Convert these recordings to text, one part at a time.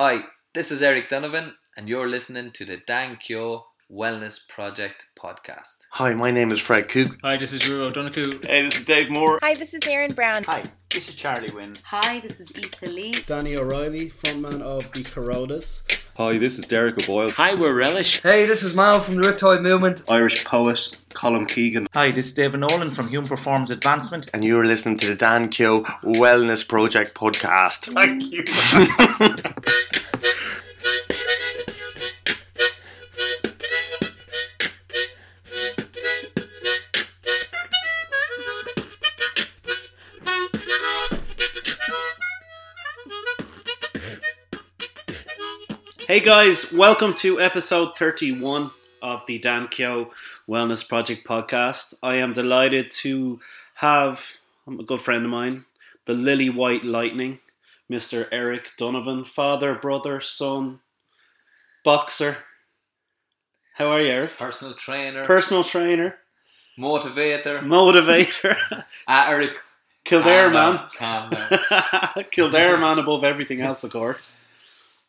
Hi, this is Eric Donovan, and you're listening to the Dan Kyo Wellness Project podcast. Hi, my name is Fred Cook. Hi, this is Drew O'Donoghue. Hey, this is Dave Moore. Hi, this is Aaron Brown. Hi, this is Charlie Wynn. Hi, this is Etha Lee. Danny O'Reilly, frontman of the Coronas. Hi, this is Derek O'Boyle. Hi, we're Relish. Hey, this is Mal from the Riptide Movement. Irish poet Colin Keegan. Hi, this is David Nolan from Human Performance Advancement. And you're listening to the Dan Kyo Wellness Project podcast. Thank you. guys, welcome to episode 31 of the Dan Kyo Wellness Project podcast. I am delighted to have a good friend of mine, the Lily White Lightning, Mr. Eric Donovan, father, brother, son, boxer. How are you, Eric? Personal trainer, Personal trainer, motivator, motivator, Ah, Eric. Kildare man. calm down. Kildare man above everything else, of course.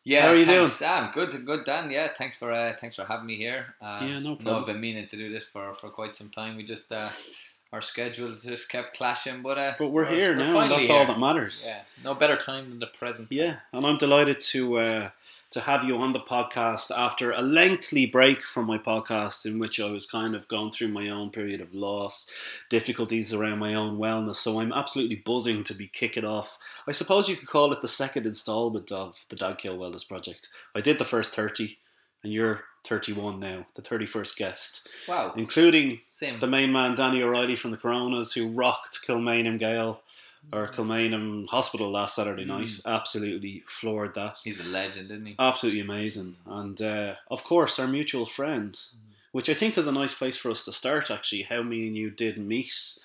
Yeah, How are you thanks. Ah, I'm good, good, Dan. Yeah, thanks for uh, thanks for having me here. Uh, Yeah, no problem. I've been meaning to do this for, for quite some time. We just uh, our schedules just kept clashing, but uh, But we're here now, and that's all that matters. Yeah, no better time than the present. Yeah, and I'm delighted to uh, to have you on the podcast after a lengthy break from my podcast, in which I was kind of going through my own period of loss, difficulties around my own wellness. So I'm absolutely buzzing to be kicking off. I suppose you could call it the second instalment of the Dan Kyo Wellness Project. I did the first thirty, and you're 31 now, the 31st guest, Wow, including same. the main man Danny O'Reilly from the Coronas, who rocked Kilmainham Gale or Kilmainham um, Hospital last Saturday mm. night. Absolutely floored that. He's a legend, isn't he? Absolutely amazing. And uh, of course, our mutual friend, mm. which I think is a nice place for us to start actually, how me and you did meet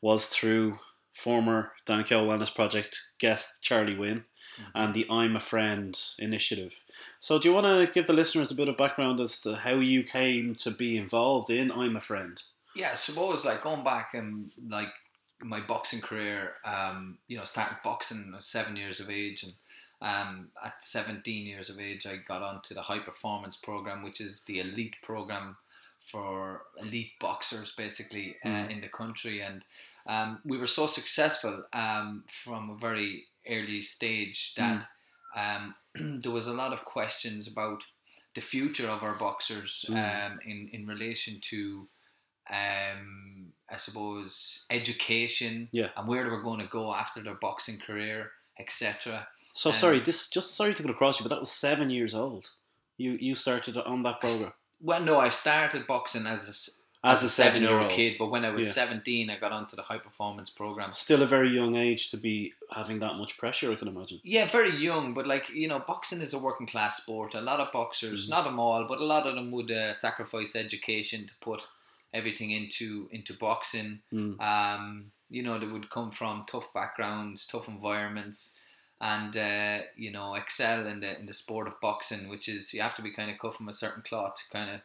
was through former Dan Kyo Wellness Project guest Charlie Wynn mm. and the I'm a Friend initiative. So, do you want to give the listeners a bit of background as to how you came to be involved in I'm a Friend? Yeah, I suppose like going back and like my boxing career, um, you know, started boxing at seven years of age, and um, at 17 years of age, I got onto the high performance program, which is the elite program for elite boxers, basically uh, Mm. in the country, and um, we were so successful um, from a very early stage that um, there was a lot of questions about the future of our boxers Mm. um, in in relation to um, I suppose education Yeah. and where they were going to go after their boxing career, etc. So Um, sorry, this just sorry to cut across you, but that was seven years old. You you started on that program Well, no, I started boxing as a, s- as a seven-year-old seven-year-old kid, but when I was Yeah. 17, I got onto the high performance program. Still a very young age to be having that much pressure. I can imagine. Yeah, very young, but like you know, boxing is a working class sport. A lot of boxers, Mhm. not them all, but a lot of them would uh, sacrifice education to put everything into into boxing. Mm. Um, you know, they would come from tough backgrounds, tough environments, and uh, you know, excel in the in the sport of boxing, which is you have to be kind of cut from a certain cloth to kind of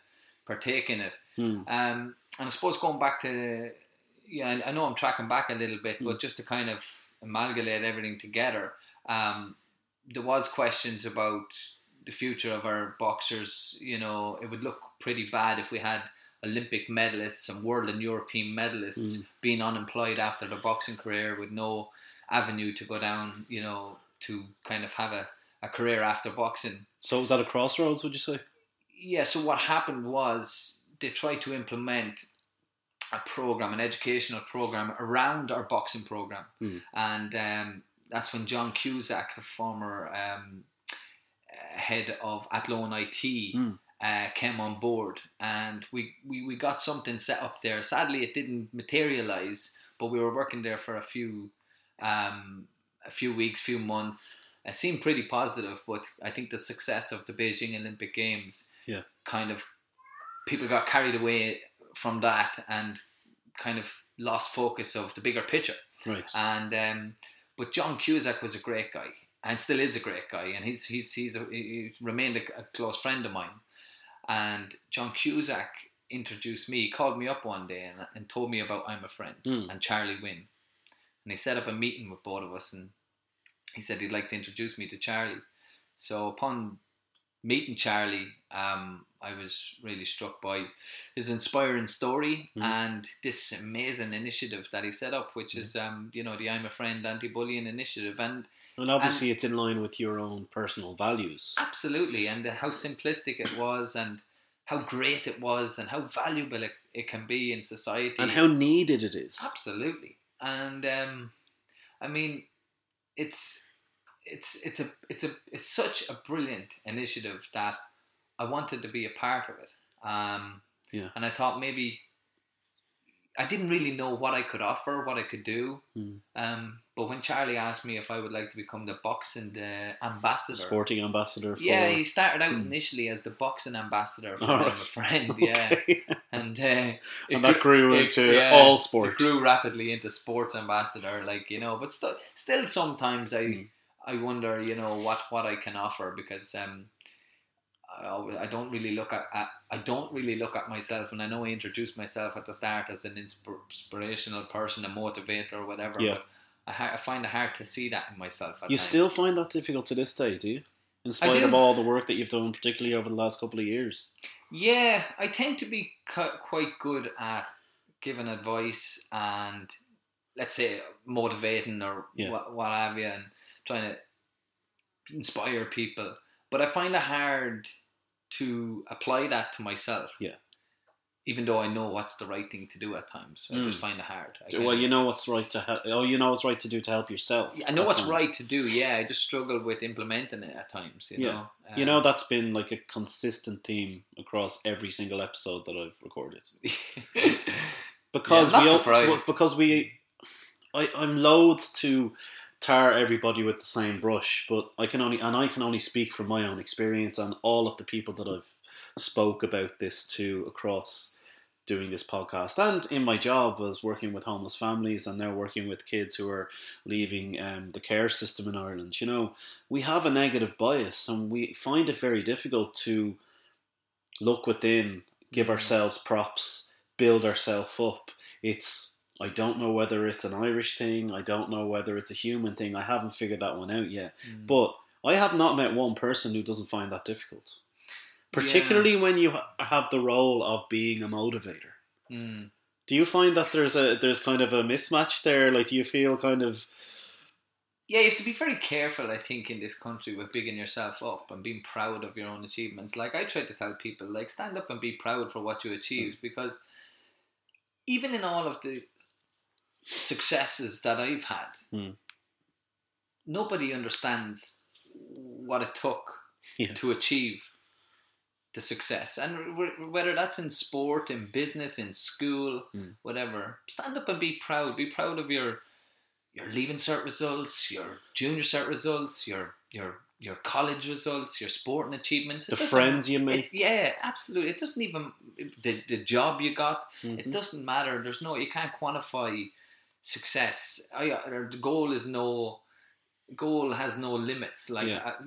partake in it. Mm. Um, and I suppose going back to, yeah, I- know I'm tracking back a little bit, but just to kind of amalgamate everything together, um, there was questions about the future of our boxers. You know, it would look pretty bad if we had Olympic medalists and world and European medalists Mm. being unemployed after their boxing career with no avenue to go down. You know, to kind of have a, a career after boxing. So was that a crossroads? Would you say? Yeah, so what happened was they tried to implement a program, an educational program around our boxing program, Hmm. and um, that's when John Cusack, the former um, head of Athlone IT, Hmm. Uh, came on board, and we, we we got something set up there. Sadly, it didn't materialize, but we were working there for a few um, a few weeks, few months. It seemed pretty positive, but I think the success of the Beijing Olympic Games Yeah. kind of people got carried away from that and kind of lost focus of the bigger picture. Right. And um, but John Cusack was a great guy and still is a great guy, and he's he's he's a, he's remained a, a close friend of mine. And John Cusack introduced me, he called me up one day and, and told me about I'm a Friend Mm. and Charlie Wynn. And he set up a meeting with both of us and he said he'd like to introduce me to Charlie. So upon meeting Charlie, um, I was really struck by his inspiring story Mhm. and this amazing initiative that he set up, which is um, you know the I'm a Friend anti-bullying initiative, and And obviously, it's in line with your own personal values. absolutely, and how simplistic it was, and how great it was, and how valuable it, it can be in society, And how needed it is. Absolutely, and um, I mean, it's it's it's a it's a it's such a brilliant initiative that I wanted to be a part of it. Um, Yeah. and I thought maybe I didn't really know what I could offer, what I could do. Mm. Um, but when Charlie asked me if I would like to become the boxing the ambassador, Sporting ambassador for. yeah, he started out Hmm. initially as the boxing ambassador for right. a friend, yeah, Okay. and uh, and that grew it- into yeah, all it sports. grew rapidly into sports ambassador, like you know. But still, still sometimes I Mm. I wonder, you know, what what I can offer because um, I, always, I don't really look at, at I don't really look at myself, and I know I introduced myself at the start as an inspirational person, a motivator, or whatever. Yeah. But I, ha- I find it hard to see that in myself. You times. still find that difficult to this day, do you? In spite of all the work that you've done, particularly over the last couple of years. Yeah, I tend to be cu- quite good at giving advice and let's say motivating or Yeah. what, what have you, and trying to inspire people. But I find it hard to apply that to myself. Yeah. Even though I know what's the right thing to do at times, I Mm. just find it hard. I well, you know what's right to help. Oh, you know what's right to do to help yourself. Yeah, I know what's times. right to do. Yeah, I just struggle with implementing it at times. You Yeah. know, You Um, know that's been like a consistent theme across every single episode that I've recorded. Because Yeah, I'm we surprised. because we I, I'm loath to tar everybody with the same brush, but I can only and I can only speak from my own experience and all of the people that I've spoke about this to across doing this podcast and in my job as working with homeless families and now working with kids who are leaving um, the care system in Ireland. You know, we have a negative bias and we find it very difficult to look within, give ourselves props, build ourselves up. It's I don't know whether it's an Irish thing. I don't know whether it's a human thing. I haven't figured that one out yet. Mm. But I have not met one person who doesn't find that difficult. Particularly when you have the role of being a motivator. Mm. Do you find that there's a there's kind of a mismatch there? Like, do you feel kind of Yeah, you have to be very careful, I think, in this country with bigging yourself up and being proud of your own achievements. Like I try to tell people, like stand up and be proud for what you achieved because even in all of the successes that I've had, Hmm. nobody understands what it took Yeah. to achieve the success. And wh- whether that's in sport, in business, in school, Hmm. whatever, stand up and be proud. Be proud of your your leaving cert results, your junior cert results, your your your college results, your sporting achievements. It the friends you it- make? yeah, absolutely. It doesn't even the the job you got. Mhm. It doesn't matter. There's no you can't quantify success. I, or the goal is no goal has no limits. Like Yeah. uh,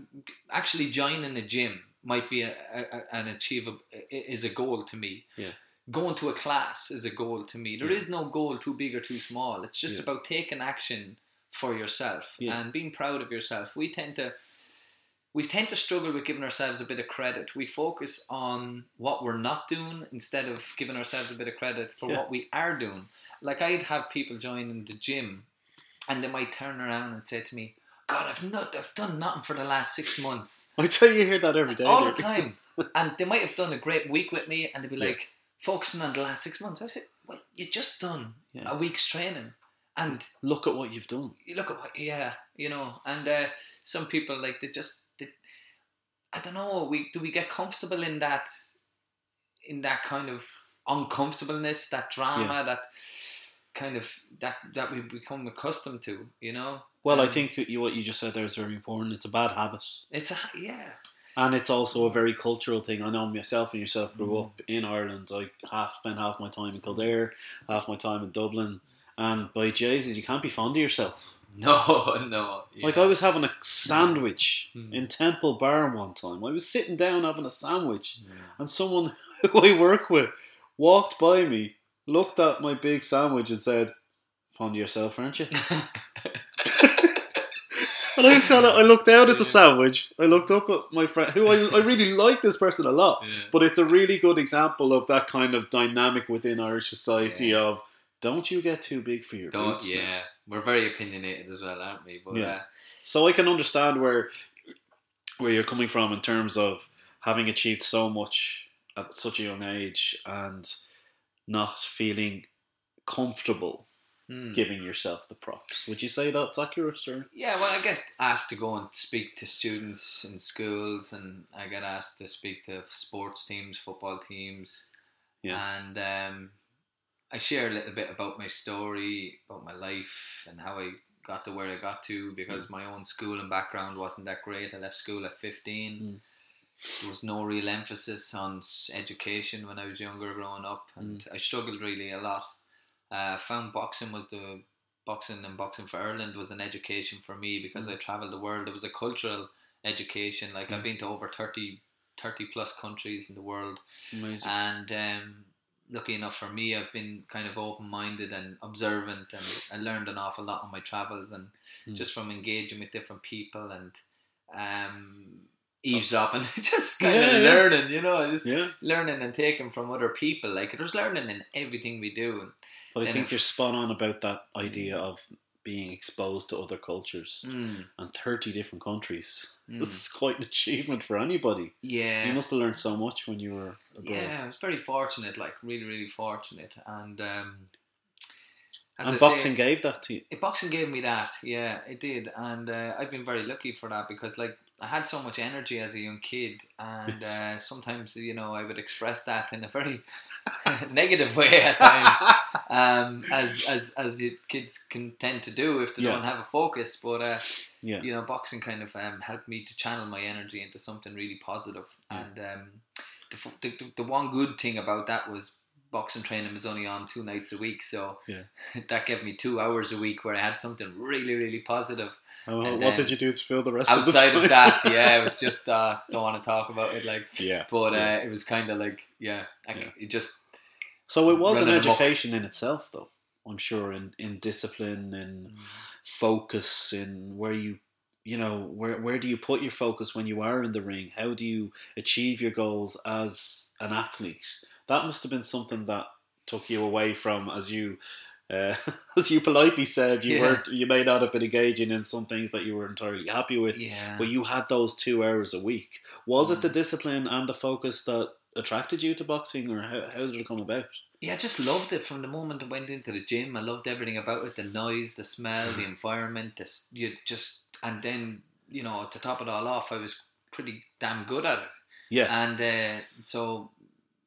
actually joining a gym might be a, a, an achievable is a goal to me. Yeah. Going to a class is a goal to me. There Yeah. is no goal too big or too small. It's just about taking action for yourself and being proud of yourself. We tend to we tend to struggle with giving ourselves a bit of credit. We focus on what we're not doing instead of giving ourselves a bit of credit for Yeah. what we are doing. Like I'd have people join in the gym and they might turn around and say to me, God, I've not I've done nothing for the last six months. I tell you, you hear that every day. All the time. and they might have done a great week with me and they'd be Yeah. like, focusing on the last six months. I said, Well, you just done Yeah. a week's training. And Look at what you've done. you look at what, yeah, you know, and uh, some people like they just, I don't know, we do we get comfortable in that, in that kind of uncomfortableness, that drama, that kind of that that we become accustomed to, you know. Well, I Um, think you, what you just said there is very important. It's a bad habit. it's a yeah, And it's also a very cultural thing. I know myself and yourself grew Mm. up in Ireland. I half spent half my time in Kildare, half my time in Dublin. And by Jesus, you can't be fond of yourself. No, no, Like I was having a sandwich Mm. in Temple Bar one time. I was sitting down having a sandwich, and someone who I work with walked by me, looked at my big sandwich, and said, "Fond of yourself, aren't you?" And I just kind of I looked down at the sandwich. I looked up at my friend, who I, I really like this person a lot. Yeah. But it's a really good example of that kind of dynamic within Irish society Yeah. of don't you get too big for your Don't, boots. yeah, we're very opinionated as well, aren't we? But Yeah. uh, So I can understand where where you're coming from in terms of having achieved so much at such a young age and not feeling comfortable hmm. giving yourself the props. Would you say that's accurate, sir? Yeah, well, I get asked to go and speak to students in schools, and I get asked to speak to sports teams, football teams, Yeah. and um, I share a little bit about my story, about my life, and how I got to where I got to because my own school and background wasn't that great. I left school at fifteen. Mm. There was no real emphasis on education when I was younger, growing up, and I struggled really a lot. Uh, found boxing was the boxing and boxing for Ireland was an education for me because I travelled the world. It was a cultural education. Like I've been to over 30, 30 plus countries in the world, Amazing. and um, lucky enough for me, I've been kind of open minded and observant, and I learned an awful lot on my travels, and Mm. just from engaging with different people and um, eavesdropping, just kind Yeah, of yeah. learning, you know, just yeah. learning and taking from other people. Like there's learning in everything we do. And, But I think if- you're spot on about that idea of being exposed to other cultures mm, and 30 different countries. Mm. This is quite an achievement for anybody. yeah, You must have learned so much when you were abroad. Yeah, I was very fortunate, like really, really fortunate, and um, as and boxing say, gave that to you. it- boxing gave me that. Yeah, it did, and uh, I've been very lucky for that because like I had so much energy as a young kid, and uh, sometimes you know I would express that in a very negative way at times, um, as as as you kids can tend to do if they Yeah. don't have a focus. But uh, Yeah. you know, boxing kind of um, helped me to channel my energy into something really positive. And um, the, the, the, the one good thing about that was boxing training was only on two nights a week. So Yeah. that gave me two hours a week where I had something really, really positive. And what then did you do to fill the rest of the Outside of that, yeah, it was just, uh, don't want to talk about it. Like, Yeah, but uh, yeah. it was kind of like, yeah, I, Yeah. it just, So it was an amok. education in itself, though. I'm sure in, in discipline, in focus, in where you, you know, where where do you put your focus when you are in the ring? How do you achieve your goals as an athlete? That must have been something that took you away from, as you, uh, as you politely said, you Yeah. weren't, you may not have been engaging in some things that you were entirely happy with, yeah. but you had those two hours a week. Was it Mm. the discipline and the focus that attracted you to boxing, or how, how did it come about? Yeah, I just loved it from the moment I went into the gym. I loved everything about it the noise, the smell, the environment. This, you just, and then, you know, to top it all off, I was pretty damn good at it. Yeah. And uh, so,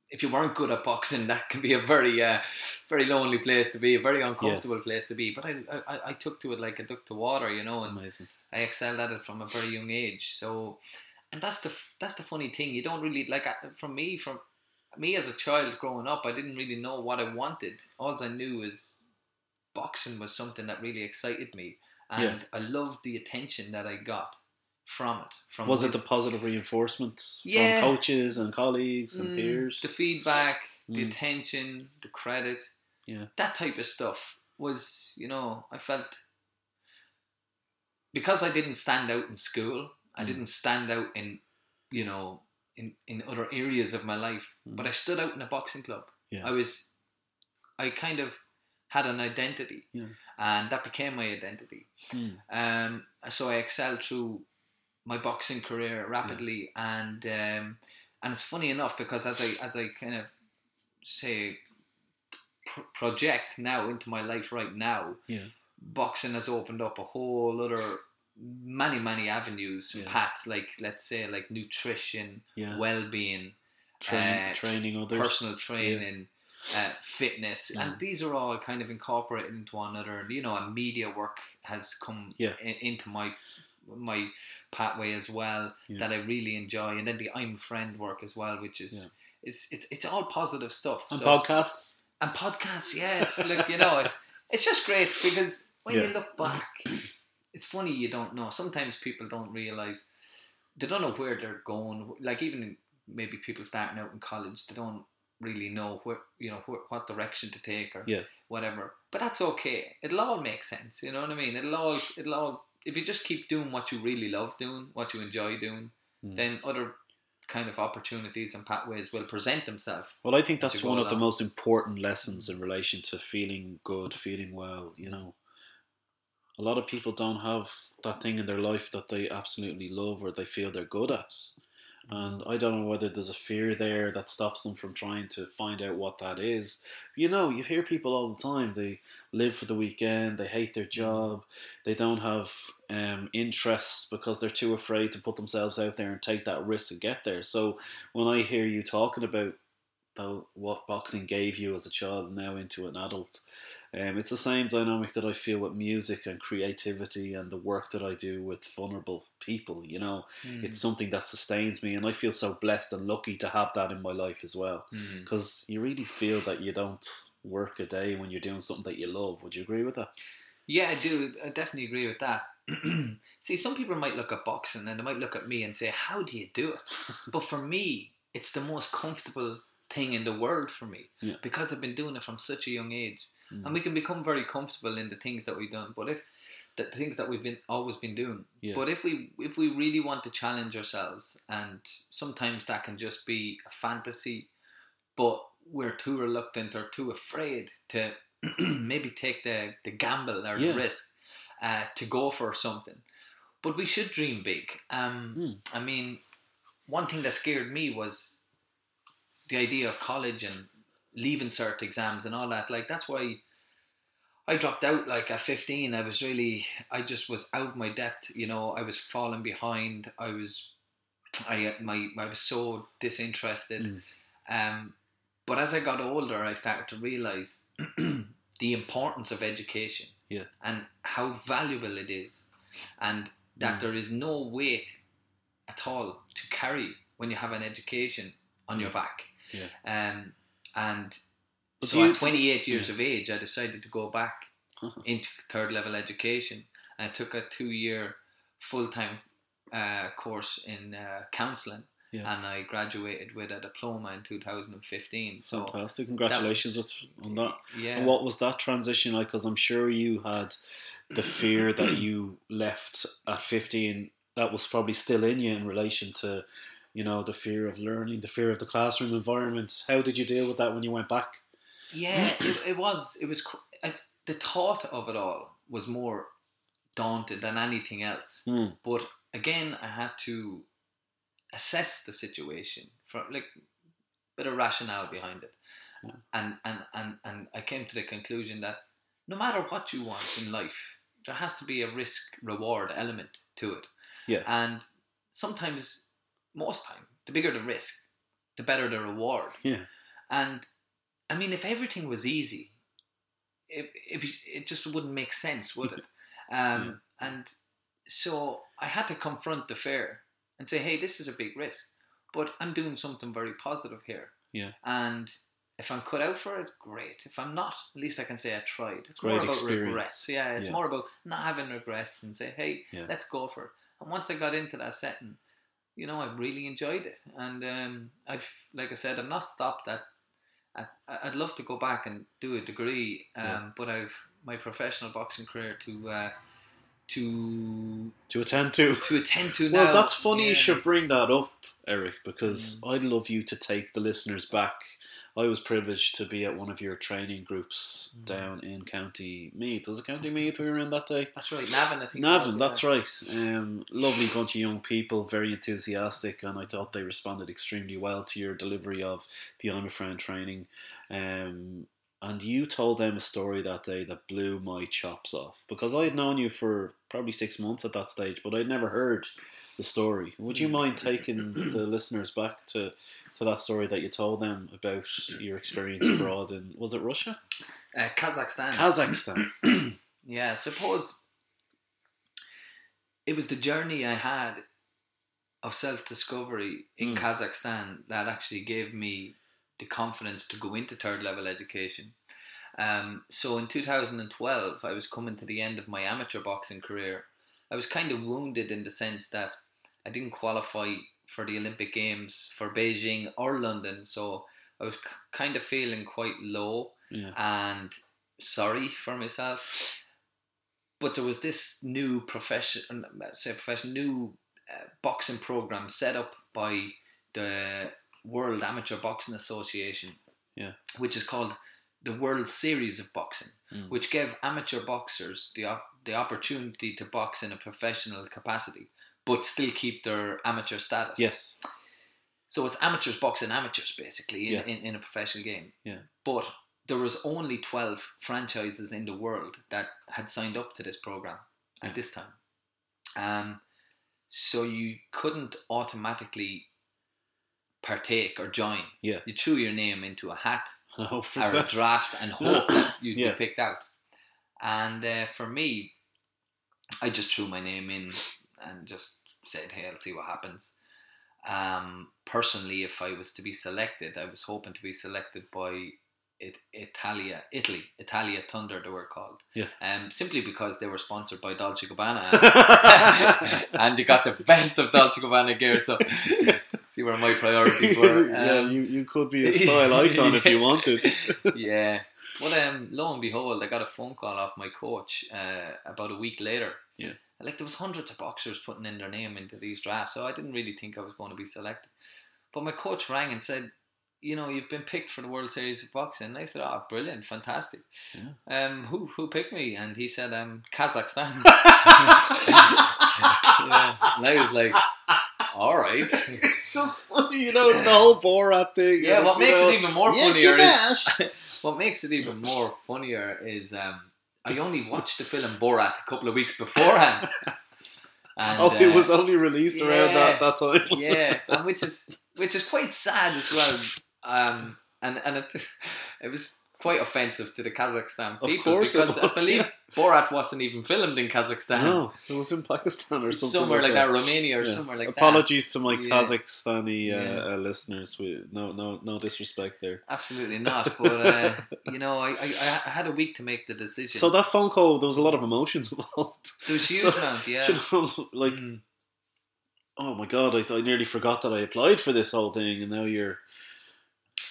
if you weren't good at boxing, that can be a very, uh, very lonely place to be, a very uncomfortable place to be. But I, I, I took to it like a duck to water, you know, and Amazing. I excelled at it from a very young age. So, and that's the that's the funny thing. You don't really like from me from me as a child growing up. I didn't really know what I wanted. All I knew is boxing was something that really excited me, and Yeah. I loved the attention that I got from it. From Was it the positive reinforcement Yeah. from coaches and colleagues and Mm, peers? the feedback, the Mm. attention, the credit, Yeah. that type of stuff was, you know, I felt because I didn't stand out in school, I Mm. didn't stand out in, you know, in, in other areas of my life, but I stood out in a boxing club. Mm. Yeah. I was, I kind of had an identity, Yeah. and that became my identity. Mm. Um, so I excelled through my boxing career rapidly, and um, and it's funny enough because as I as I kind of say pr- project now into my life right now, Yeah. boxing has opened up a whole other many many avenues, Yeah. paths like let's say like nutrition, Yeah. well being, Train, uh, training others. personal training, uh, fitness, Yeah. and these are all kind of incorporated into one another. And you know, and media work has come Yeah. in, into my my pathway as well Yeah. that I really enjoy, and then the I'm friend work as well, which is Yeah. it's it's it's all positive stuff. And So- podcasts. and podcasts, yeah, it's like you know, it's it's just great because when Yeah. you look back, it's funny you don't know. Sometimes people don't realize they don't know where they're going. Like even maybe people starting out in college, they don't really know where you know where, what direction to take or Yeah. whatever. But that's okay. It'll all make sense. You know what I mean? It'll all it'll all if you just keep doing what you really love doing, what you enjoy doing, Mm. then other kind of opportunities and pathways will present themselves. Well, I think that's one of the most important lessons in relation to feeling good, feeling well. You know, a lot of people don't have that thing in their life that they absolutely love or they feel they're good at. And I don't know whether there's a fear there that stops them from trying to find out what that is. You know, you hear people all the time, they live for the weekend, they hate their job, they don't have um, interests because they're too afraid to put themselves out there and take that risk to get there. So when I hear you talking about though what boxing gave you as a child and now into an adult. Um, it's the same dynamic that I feel with music and creativity and the work that I do with vulnerable people. You know, Hmm. it's something that sustains me, and I feel so blessed and lucky to have that in my life as well. Mm. Because you really feel that you don't work a day when you're doing something that you love. Would you agree with that? Yeah, I do. I definitely agree with that. See, some people might look at boxing and they might look at me and say, "How do you do it?" but for me, it's the most comfortable thing in the world for me Yeah. because I've been doing it from such a young age, Mm. and we can become very comfortable in the things that we've done. But if the things that we've been always been doing, Yeah. but if we if we really want to challenge ourselves, and sometimes that can just be a fantasy, but we're too reluctant or too afraid to maybe take the, the gamble or Yeah. the risk uh, to go for something. But we should dream big. Um, Hmm. I mean, one thing that scared me was the idea of college and leaving cert exams and all that. Like that's why I dropped out. Like at fifteen, I was really, I just was out of my depth. You know, I was falling behind. I was, I my I was so disinterested. Mm. Um, but as I got older, I started to realize the importance of education. Yeah. And how valuable it is, and that Mm. there is no weight at all to carry when you have an education on your back. Yeah. Um, and But so at 28 years of age, I decided to go back Uh-huh. into third level education. I took a two year full time uh, course in uh, counselling. Yeah. And I graduated with a diploma in 2015. So Fantastic! Congratulations with- on that. yeah, And what was that transition like? Because I'm sure you had the fear that you left at 15 that was probably still in you in relation to, you know, the fear of learning, the fear of the classroom environment. How did you deal with that when you went back? Yeah, it, it was. It was. I, the thought of it all was more daunting than anything else. Hmm. But again, I had to assess the situation for like a bit of rationale behind it, Yeah. and, and and and I came to the conclusion that no matter what you want in life, there has to be a risk reward element to it. Yeah. And sometimes, most time, the bigger the risk, the better the reward. Yeah. And I mean, if everything was easy, it, it, it just wouldn't make sense, would it? Um, And so I had to confront the fear and say, hey, this is a big risk, but I'm doing something very positive here. Yeah. And if I'm cut out for it, great. If I'm not, at least I can say I tried. It's Great more about experience. regrets. Yeah, it's Yeah. more about not having regrets and say, hey, Yeah. let's go for it. And once I got into that setting, you know, I've really enjoyed it. And um, I've, like I said, I'm not stopped at. at I'd love to go back and do a degree, um, Yeah. but I've my professional boxing career to uh, to To attend to? to attend to Well, now. that's funny Yeah. you should bring that up, Eric, because I'd love you to take the listeners back. I was privileged to be at one of your training groups down in County Meath. Was it County Meath we were in that day? That's right, Navan. I think. Navan, that's yeah. right. Um, lovely bunch of young people, very enthusiastic, and I thought they responded extremely well to your delivery of the I'm a Friend training. Um, and you told them a story that day that blew my chops off because I had known you for probably six months at that stage, but I'd never heard the story. Would you mind taking the listeners back to, to that story that you told them about your experience abroad in was it Russia? Uh, Kazakhstan. Kazakhstan. Yeah, suppose it was the journey I had of self discovery in Mm. Kazakhstan that actually gave me the confidence to go into third level education. Um, so in 2012, I was coming to the end of my amateur boxing career. I was kind of wounded in the sense that I didn't qualify for the Olympic Games for Beijing or London, so I was k- kind of feeling quite low Yeah. and sorry for myself. but there was this new profession, say profession, new uh, boxing program set up by the World Amateur Boxing Association, Yeah. which is called the World Series of Boxing, Mm. which gave amateur boxers the op- the opportunity to box in a professional capacity, but still keep their amateur status. Yes. So it's amateurs boxing amateurs basically in, Yeah. in, in a professional game. Yeah. But there was only twelve franchises in the world that had signed up to this program at this time. Um, so you couldn't automatically partake or join. Yeah. You threw your name into a hat I or a draft and hope you'd Yeah. be picked out. And uh, for me, I just threw my name in and just said, "Hey, I'll see what happens." Um, personally, if I was to be selected, I was hoping to be selected by it, Italia, Italy, Italia Thunder, they were called. Yeah. Um, simply because they were sponsored by Dolce Gabbana, and you got the best of Dolce Gabbana gear. So, see where my priorities were. yeah, Um, you, you could be a style icon if you wanted. yeah. Well, um, lo and behold, I got a phone call off my coach uh, about a week later. Yeah. Like there was hundreds of boxers putting in their name into these drafts, so I didn't really think I was going to be selected. But my coach rang and said, "You know, you've been picked for the World Series of Boxing." And I said, "Oh, brilliant, fantastic." Um, who who picked me? And he said, "Um, Kazakhstan." yeah. And I was like, "All right." it's just funny, you know, it's the whole Borat thing. Yeah, what makes know, it even more funnier is what makes it even more funnier is um, I only watched the film Borat a couple of weeks beforehand. And, oh, it uh, was only released around that, that time. yeah, and which is which is quite sad as well. Um, and and it it was quite offensive to the Kazakhstan Of people because was, I believe yeah. Borat wasn't even filmed in Kazakhstan. No, it was in Pakistan or something. somewhere like that, that. Romania or Yeah. somewhere like that. Apologies to my. Kazakhstani uh, uh, listeners. We, no, no, no disrespect there. Absolutely not. But uh, you know, I, I I had a week to make the decision. So that phone call, there was a lot of emotions involved. there was huge so- amount, yeah. You know, like, Mm. oh my god, I, I nearly forgot that I applied for this whole thing, and now you're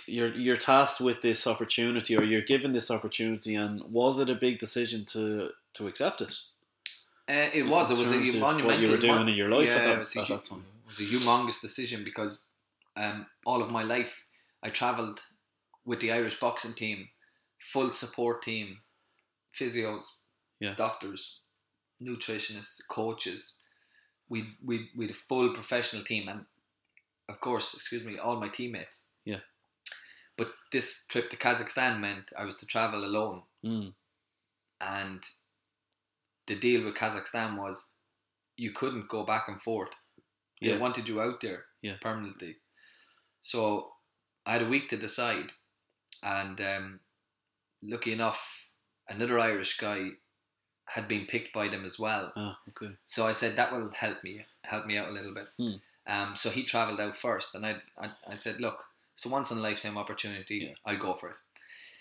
you're you're tasked with this opportunity, or you're given this opportunity. And was it a big decision to to accept it? Uh, it was. It In was a monumental. what you were doing in your life yeah, at that, it was, a, at hu- that time. it was a humongous decision because um, all of my life I travelled with the Irish boxing team, full support team, physios, Yeah. doctors, nutritionists, coaches. We we we had a full professional team, and of course, excuse me, all my teammates. Yeah. But this trip to Kazakhstan meant I was to travel alone Mm. and the deal with Kazakhstan was you couldn't go back and forth. They Yeah. wanted you out there Yeah. permanently. So I had a week to decide, and um, lucky enough, another Irish guy had been picked by them as well. Ah, okay. So I said that will help me help me out a little bit. Hmm. Um, so he travelled out first, and I, I I said, look, it's a once in a lifetime opportunity. Yeah. I'll go for it.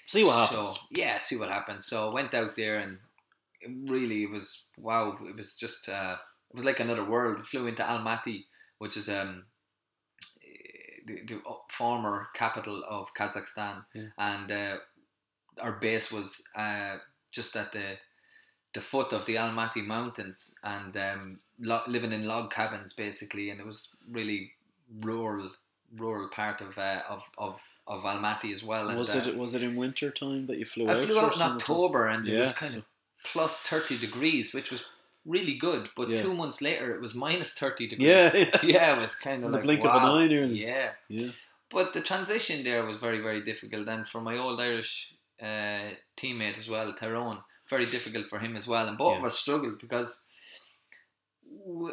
See what happens. So yeah, see what happens. So I went out there and it really it was wow. It was just uh, it was like another world. We flew into Almaty, which is um the, the former capital of Kazakhstan, Yeah. and uh, our base was uh, just at the the foot of the Almaty mountains, and um, lo- living in log cabins basically, and it was really rural rural part of uh, of of of Almaty as well. And, was uh, it was it in winter time that you flew I out? flew out in? October and it was kind of plus 30 degrees, which was really good. But Yeah. two months later, it was minus 30 degrees. Yeah, yeah. yeah, it was kind In of the like blink wow. of an eye, nearly. Yeah, Yeah. but the transition there was very, very difficult. And for my old Irish uh, teammate as well, Tyrone, very difficult for him as well. And both Yeah. of us struggled because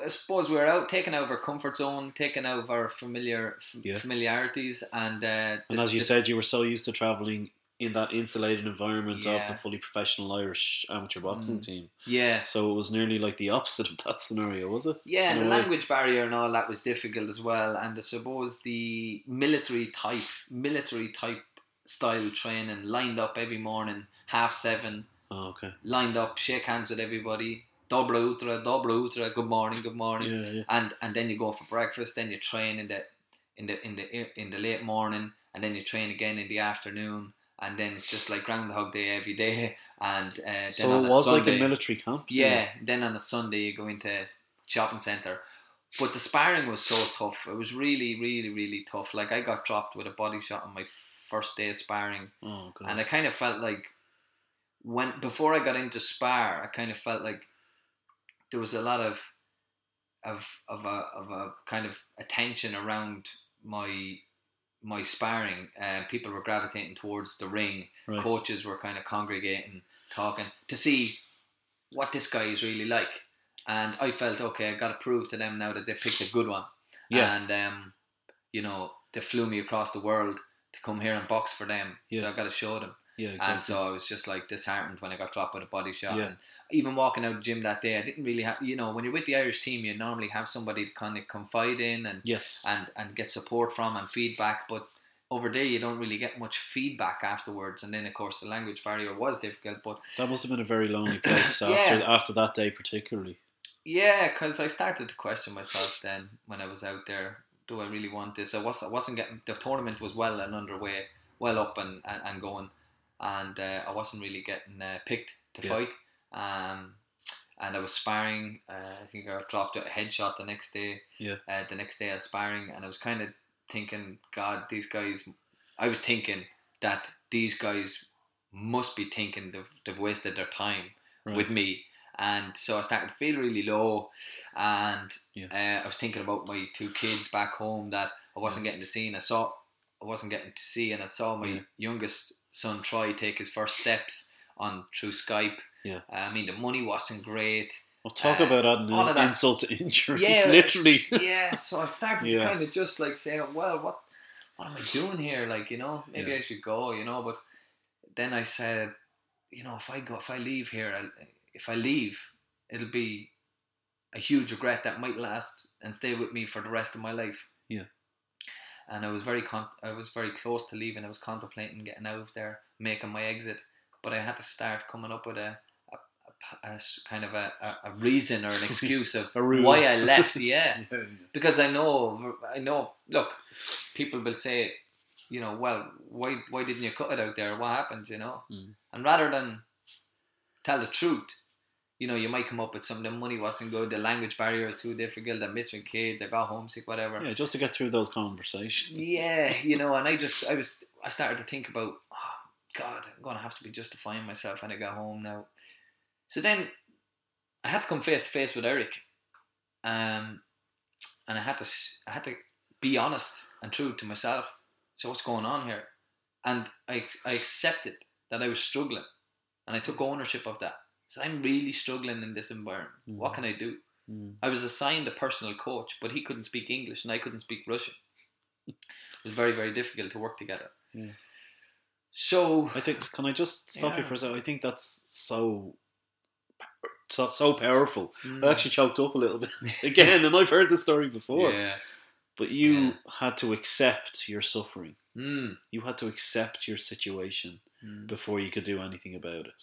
I suppose we're out, taken out of our comfort zone, taking out of our familiar f- Yeah. familiarities. And, uh, And the- as you the- said, you were so used to traveling in that insulated environment of the fully professional Irish amateur boxing Mm. team. yeah. So it was nearly like the opposite of that scenario, was it? Yeah, and the way. language barrier and all that was difficult as well. And I suppose the military type, military type style training, lined up every morning, half seven, Oh, okay. lined up, shake hands with everybody, dobra utra, dobra utra, good morning, good morning, Yeah, yeah. and and then you go for breakfast, then you train in the in the in the in the late morning, and then you train again in the afternoon, and then it's just like Groundhog Day every day. And uh, then So it was like a military camp. yeah, then on a Sunday you go into shopping centre. But the sparring was so tough. It was really, really, really tough. Like I got dropped with a body shot on my first day of sparring, Oh and I kind of felt like when before I got into spar, I kind of felt like there was a lot of of of a of a kind of attention around my my sparring. and people were gravitating towards the ring. Right. Coaches were kind of congregating, talking to see what this guy is really like. And I felt okay. I got to prove to them now that they picked a good one. Yeah. And um, you know, they flew me across the world to come here and box for them. Yeah. So I got to show them. Yeah, And so I was just like disheartened when I got dropped with a body shot. Yeah. And even walking out the gym that day, I didn't really have, you know, when you're with the Irish team, you normally have somebody to kind of confide in and yes. and and get support from and feedback. But over there, you don't really get much feedback afterwards. And then, of course, the language barrier was difficult. But that must have been a very lonely place Yeah. after after that day, particularly. yeah, because I started to question myself then when I was out there. Do I really want this? I was I wasn't getting the tournament was well and underway, well up and and, and going, and uh, I wasn't really getting uh, picked to Yeah. fight. Um, and I was sparring. Uh, I think I dropped a headshot the next day. Yeah. Uh, the next day I was sparring, and I was kind of thinking, God, these guys. I was thinking that these guys must be thinking they've, they've wasted their time Right. with me. And so I started to feel really low, and Yeah. uh, I was thinking about my two kids back home that I wasn't getting to see, and I saw I wasn't getting to see, and I saw my Yeah. youngest son Troy take his first steps on through Skype. Yeah. I mean the money wasn't great. Well, talk Uh, about adding an that- insult to injury. Yeah, literally. Yeah, so I started Yeah. to kind of just like say, well, what, what am I doing here? Like, you know, maybe Yeah. I should go, you know. But then I said, you know, if I go, if I leave here, I'll, if I leave, it'll be a huge regret that might last and stay with me for the rest of my life. Yeah. And I was very con- I was very close to leaving. I was contemplating getting out of there, making my exit, but I had to start coming up with a a kind of a, a, a reason or an excuse of why I left. Yeah, Yeah, because I know, I know. Look, people will say, you know, well, why, why didn't you cut it out there? What happened? You know, Mm. and rather than tell the truth, you know, you might come up with something. The money wasn't good. The language barrier was too difficult. I missed kids. I got homesick. Whatever. yeah, just to get through those conversations. Yeah, you know, and I just, I was, I started to think about, oh, God, I'm gonna have to be justifying myself when I got home now. So then, I had to come face to face with Eric, um, and I had to, I had to be honest and true to myself. So what's going on here? And I, I accepted that I was struggling, and I took ownership of that. I'm really struggling in this environment. What can I do? Mm. I was assigned a personal coach, but he couldn't speak English and I couldn't speak Russian. It was very, very difficult to work together. Yeah. So, I think. Can I just stop you for a second? I think that's so. So, so powerful. mm, I actually choked up a little bit again, and I've heard this story before. yeah. But you Yeah. had to accept your suffering. Mm, You had to accept your situation mm, before you could do anything about it.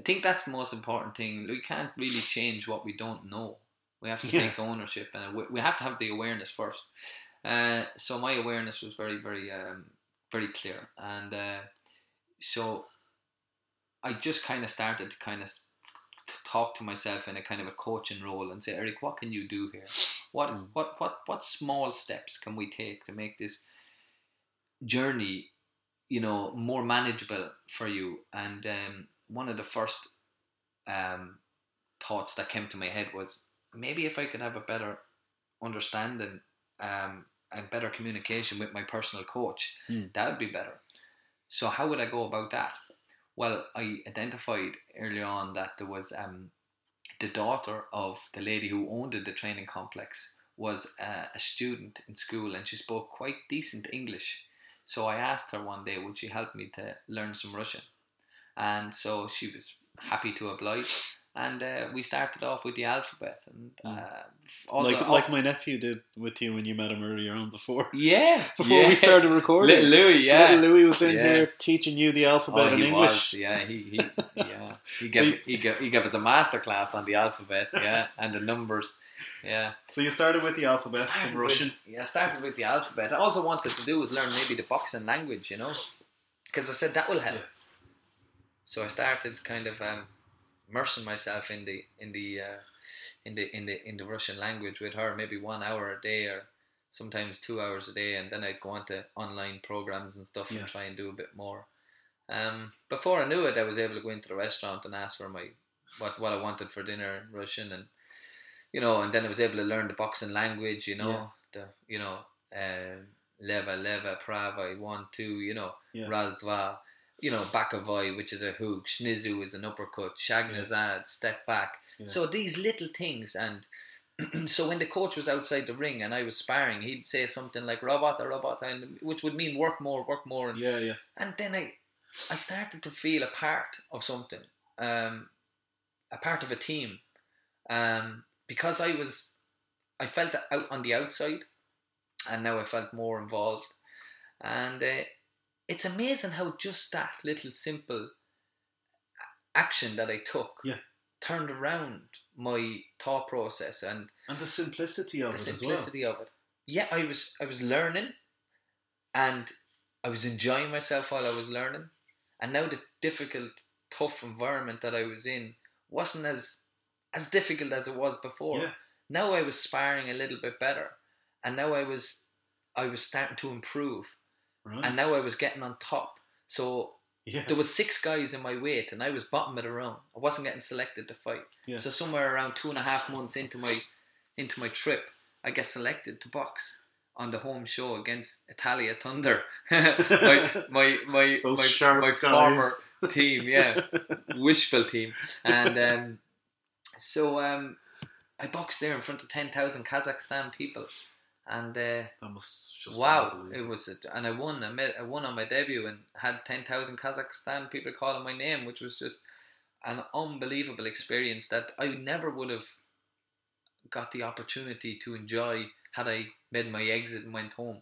I think that's the most important thing. We can't really change what we don't know. We have to Yeah. take ownership and we- we have to have the awareness first. Uh, so my awareness was very, very, um, very clear, and uh, so I just kind of started to kind of talk to myself in a kind of a coaching role and say, Eric, what can you do here? What, Mm. what, what, what small steps can we take to make this journey, you know, more manageable for you? And um, one of the first um, thoughts that came to my head was maybe if I could have a better understanding um, and better communication with my personal coach, Mm. that would be better. So how would I go about that? Well, I identified early on that there was um, the daughter of the lady who owned the training complex was uh, a student in school and she spoke quite decent English. So I asked her one day, would she help me to learn some Russian? And so she was happy to oblige. And uh, we started off with the alphabet. And uh, all like the- like my nephew did with you when you met him earlier on before. yeah, Before yeah. we started recording. Little Louis, yeah. Little Louis was in Yeah. here teaching you the alphabet Oh, in English. was. Yeah, he, he yeah. He So gave you- he gave he gave us a master class on the alphabet, yeah, and the numbers, yeah. So you started with the alphabet Started in with- Russian. yeah, started with the alphabet. I also wanted to do was learn maybe the boxing language, you know. because I said that will help. Yeah. So I started kind of um, immersing myself in the in the uh, in the in the in the Russian language with her, maybe one hour a day or sometimes two hours a day, and then I'd go on to online programs and stuff Yeah. and try and do a bit more. Um, before I knew it, I was able to go into the restaurant and ask for my what what I wanted for dinner in Russian, and you know, and then I was able to learn the boxing language. You know, the you know, um, leva leva prava one two. You know, Yeah. raz dva. You know, bakavoy, which is a hook, shnizu is an uppercut, shagnazad, step back. Yeah. So these little things, and so when the coach was outside the ring and I was sparring, he'd say something like "robot, robot," and which would mean work more, work more, and Yeah, yeah. and then I, I started to feel a part of something, um, a part of a team, um, because I was, I felt out on the outside, and now I felt more involved, and uh, it's amazing how just that little simple action that I took, Yeah. turned around my thought process and And the simplicity of the it simplicity of it. Yeah, I was I was learning, and I was enjoying myself while I was learning, and now the difficult, tough environment that I was in wasn't as as difficult as it was before. Yeah. Now I was sparring a little bit better, and now I was I was starting to improve, well. Right. and now I was getting on top. So yeah. there was six guys in my weight, and I was bottom of the round. I wasn't getting selected to fight. Yeah. So somewhere around two and a half months into my into my trip, I get selected to box on the home show against Italia Thunder, my my my my, my former team, yeah, wishful team, and um, so um, I boxed there in front of ten thousand Kazakhstan people, and. Uh, that must just wow, it was, a, and I won. I made, I won on my debut and had ten thousand Kazakhstan people calling my name, which was just an unbelievable experience that I never would have got the opportunity to enjoy had I made my exit and went home.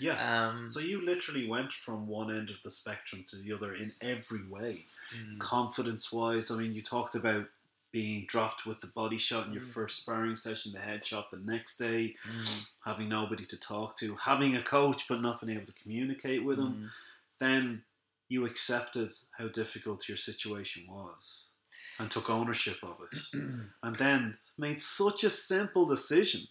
Yeah. Um, So you literally went from one end of the spectrum to the other in every way. mm, Confidence wise, I mean, you talked about being dropped with the body shot in your Mm. first sparring session, the head shot the next day, mm, having nobody to talk to, having a coach but not being able to communicate with him. mm. Then you accepted how difficult your situation was and took ownership of it. and then made such a simple decision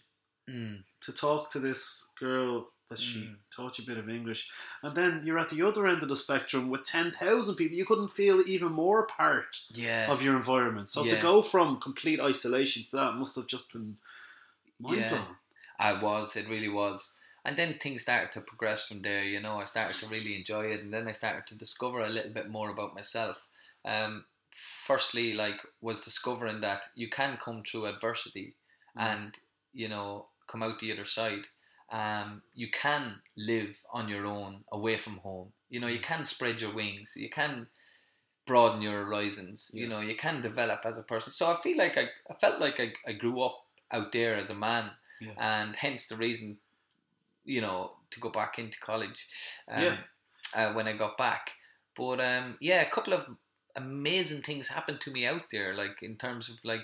Mm, to talk to this girl she Mm. taught you a bit of English, and then you're at the other end of the spectrum with ten thousand people. You couldn't feel even more part yeah, of your environment. So to go from complete isolation to that must have just been mind Yeah. blowing. I was. It really was. And then things started to progress from there. You know, I started to really enjoy it, and then I started to discover a little bit more about myself. Um, firstly, like was discovering that you can come through adversity, and you know come out the other side. Um, you can live on your own, away from home. You know, you can spread your wings. You can broaden your horizons. You know, you can develop as a person. So I feel like I, I felt like I, I grew up out there as a man, Yeah. and hence the reason, you know, to go back into college. Um, Yeah. Uh, when I got back, but um, yeah, a couple of amazing things happened to me out there. Like in terms of like,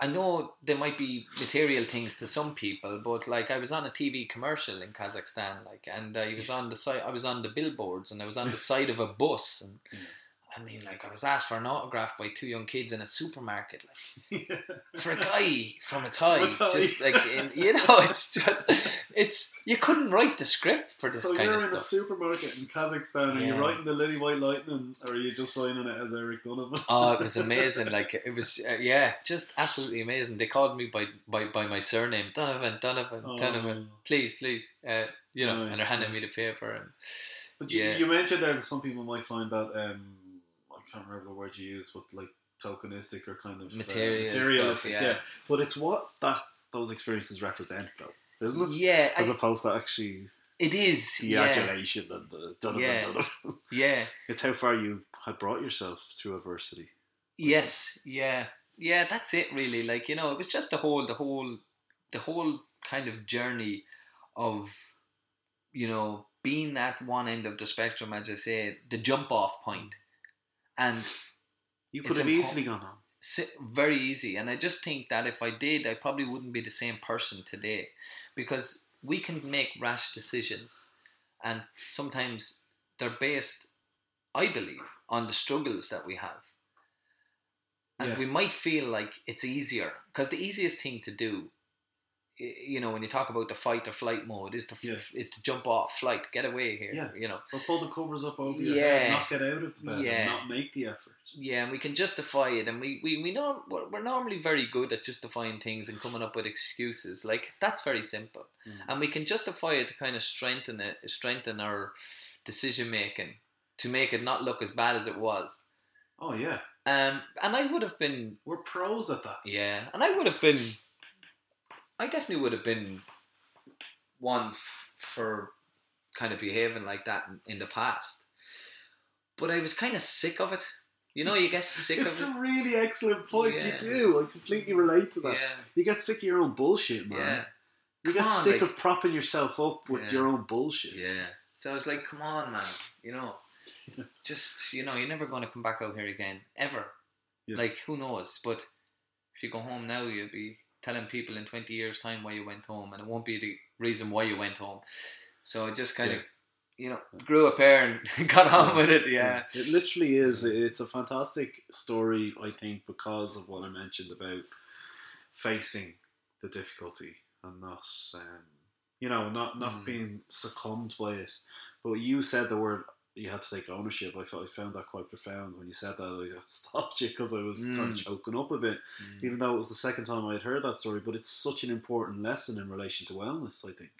I know there might be material things to some people, but like I was on a TV commercial in Kazakhstan, like, and I was on the side, I was on the billboards, and I was on the side of a bus, and I mean, like, I was asked for an autograph by two young kids in a supermarket, like for a guy from Athy, just like in, you know, it's just it's you couldn't write the script for this So you're in a supermarket in Kazakhstan. Are you writing the Lily White Lightning, or are you just signing it as Eric Donovan? Oh, it was amazing! Like it was, uh, yeah, just absolutely amazing. They called me by by, by my surname, Donovan, Donovan, Oh. Donovan. Please, please, uh, you know, and they're handing me the paper, and But you, Yeah. you mentioned there that some people might find that um, can't remember the word you used, but like tokenistic or kind of uh, materialistic, stuff, yeah. But it's what that those experiences represent, though, isn't it? yeah, As I, opposed to actually it is. the Yeah, adulation and the Yeah. Yeah. It's how far you had brought yourself through adversity. Yes, yeah, yeah. That's it, really. Like you know, it was just the whole, the whole, the whole kind of journey of, you know, being at one end of the spectrum, as I say, the jump off point, and You could have impo- easily gone on. very easy. And I just think that if I did, I probably wouldn't be the same person today, because we can make rash decisions, and sometimes they're based, I believe, on the struggles that we have. And Yeah. we might feel like it's easier because the easiest thing to do, you know, when you talk about the fight or flight mode, is to f- Yeah. is to jump off, flight, get away here. Yeah. You know, Or pull the covers up over your Yeah. head, not get out of the bed, Yeah. and not make the effort. yeah, and we can justify it, and we we we know we're we're normally very good at justifying things and coming up with excuses. Like that's very simple, Mm. and we can justify it to kind of strengthen it, strengthen our decision making to make it not look as bad as it was. Oh yeah, Um, and I would have been we're pros at that. Yeah, and I would have been, I definitely would have been one f- for kind of behaving like that in, in the past. But I was kind of sick of it. You know, you get sick It's of it. That's a really excellent point. Yeah. You do. I completely relate to that. Yeah, You get sick of your own bullshit, man. yeah, You Come get on, sick like- of propping yourself up with your own bullshit. yeah. So I was like, come on, man. You know, just you know, you're never going to come back out here again, ever. Like, who knows? But if you go home now, you'll be telling people in 20 years' time why you went home, and it won't be the reason why you went home. So I just kind of, you know, grew a pair and got on with it. Yeah. It literally is. It's a fantastic story, I think, because of what I mentioned about facing the difficulty and not, um, you know, not not Mhm. being succumbed by it. But you said the word you had to take ownership. I felt I found that quite profound when you said that. I stopped you because I was kind Mm. of choking up a bit, even though it was the second time I had heard that story. But it's such an important lesson in relation to wellness. I think.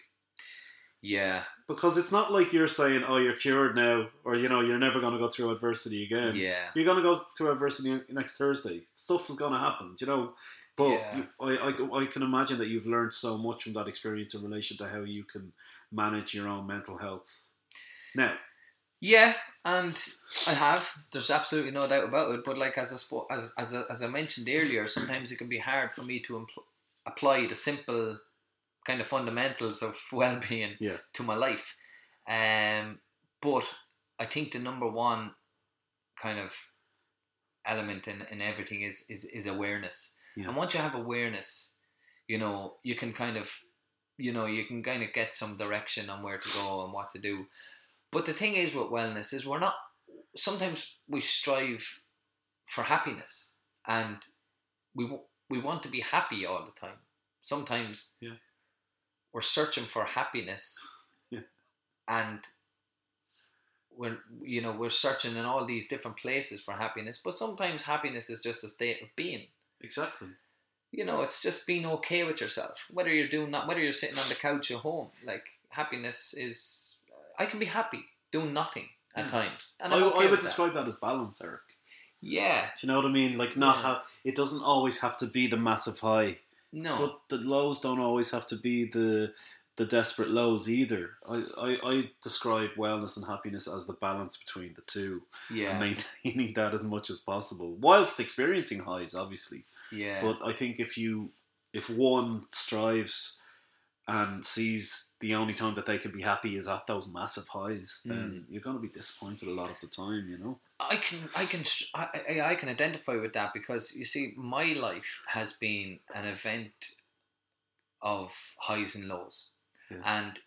Yeah. Because it's not like you're saying, "Oh, you're cured now," or you know, you're never going to go through adversity again. Yeah. You're going to go through adversity next Thursday. Stuff is going to happen, you know. But Yeah. you, I, I, I can imagine that you've learned so much from that experience in relation to how you can manage your own mental health. Now, Yeah, and I have. There's absolutely no doubt about it. But like as I as as I, as I mentioned earlier, sometimes it can be hard for me to impl- apply the simple kind of fundamentals of well-being Yeah. to my life. Um, but I think the number one kind of element in, in everything is, is is awareness. Yeah. And once you have awareness, you know you can kind of you know you can kind of get some direction on where to go and what to do. But the thing is with wellness is we're not. Sometimes we strive for happiness, and we we want to be happy all the time. Sometimes Yeah. we're searching for happiness, Yeah. and we're you know we're searching in all these different places for happiness. But sometimes happiness is just a state of being. exactly. You know, it's just being okay with yourself. Whether you're doing that, whether you're sitting on the couch at home, like happiness is. I can be happy doing nothing at Yeah. times, and I, I'm I would with that. describe that as balance, Eric. Yeah, Do you know what I mean? Like, not Yeah. have it doesn't always have to be the massive high, no, but the lows don't always have to be the the desperate lows either. I, I, I describe wellness and happiness as the balance between the two. yeah, and maintaining that as much as possible whilst experiencing highs obviously yeah, but i think if you if one strives and sees the only time that they can be happy is at those massive highs then you're going to be disappointed a lot of the time you know I can, I can, I, I, I can identify with that because you see, my life has been an event of highs and lows, Yeah. and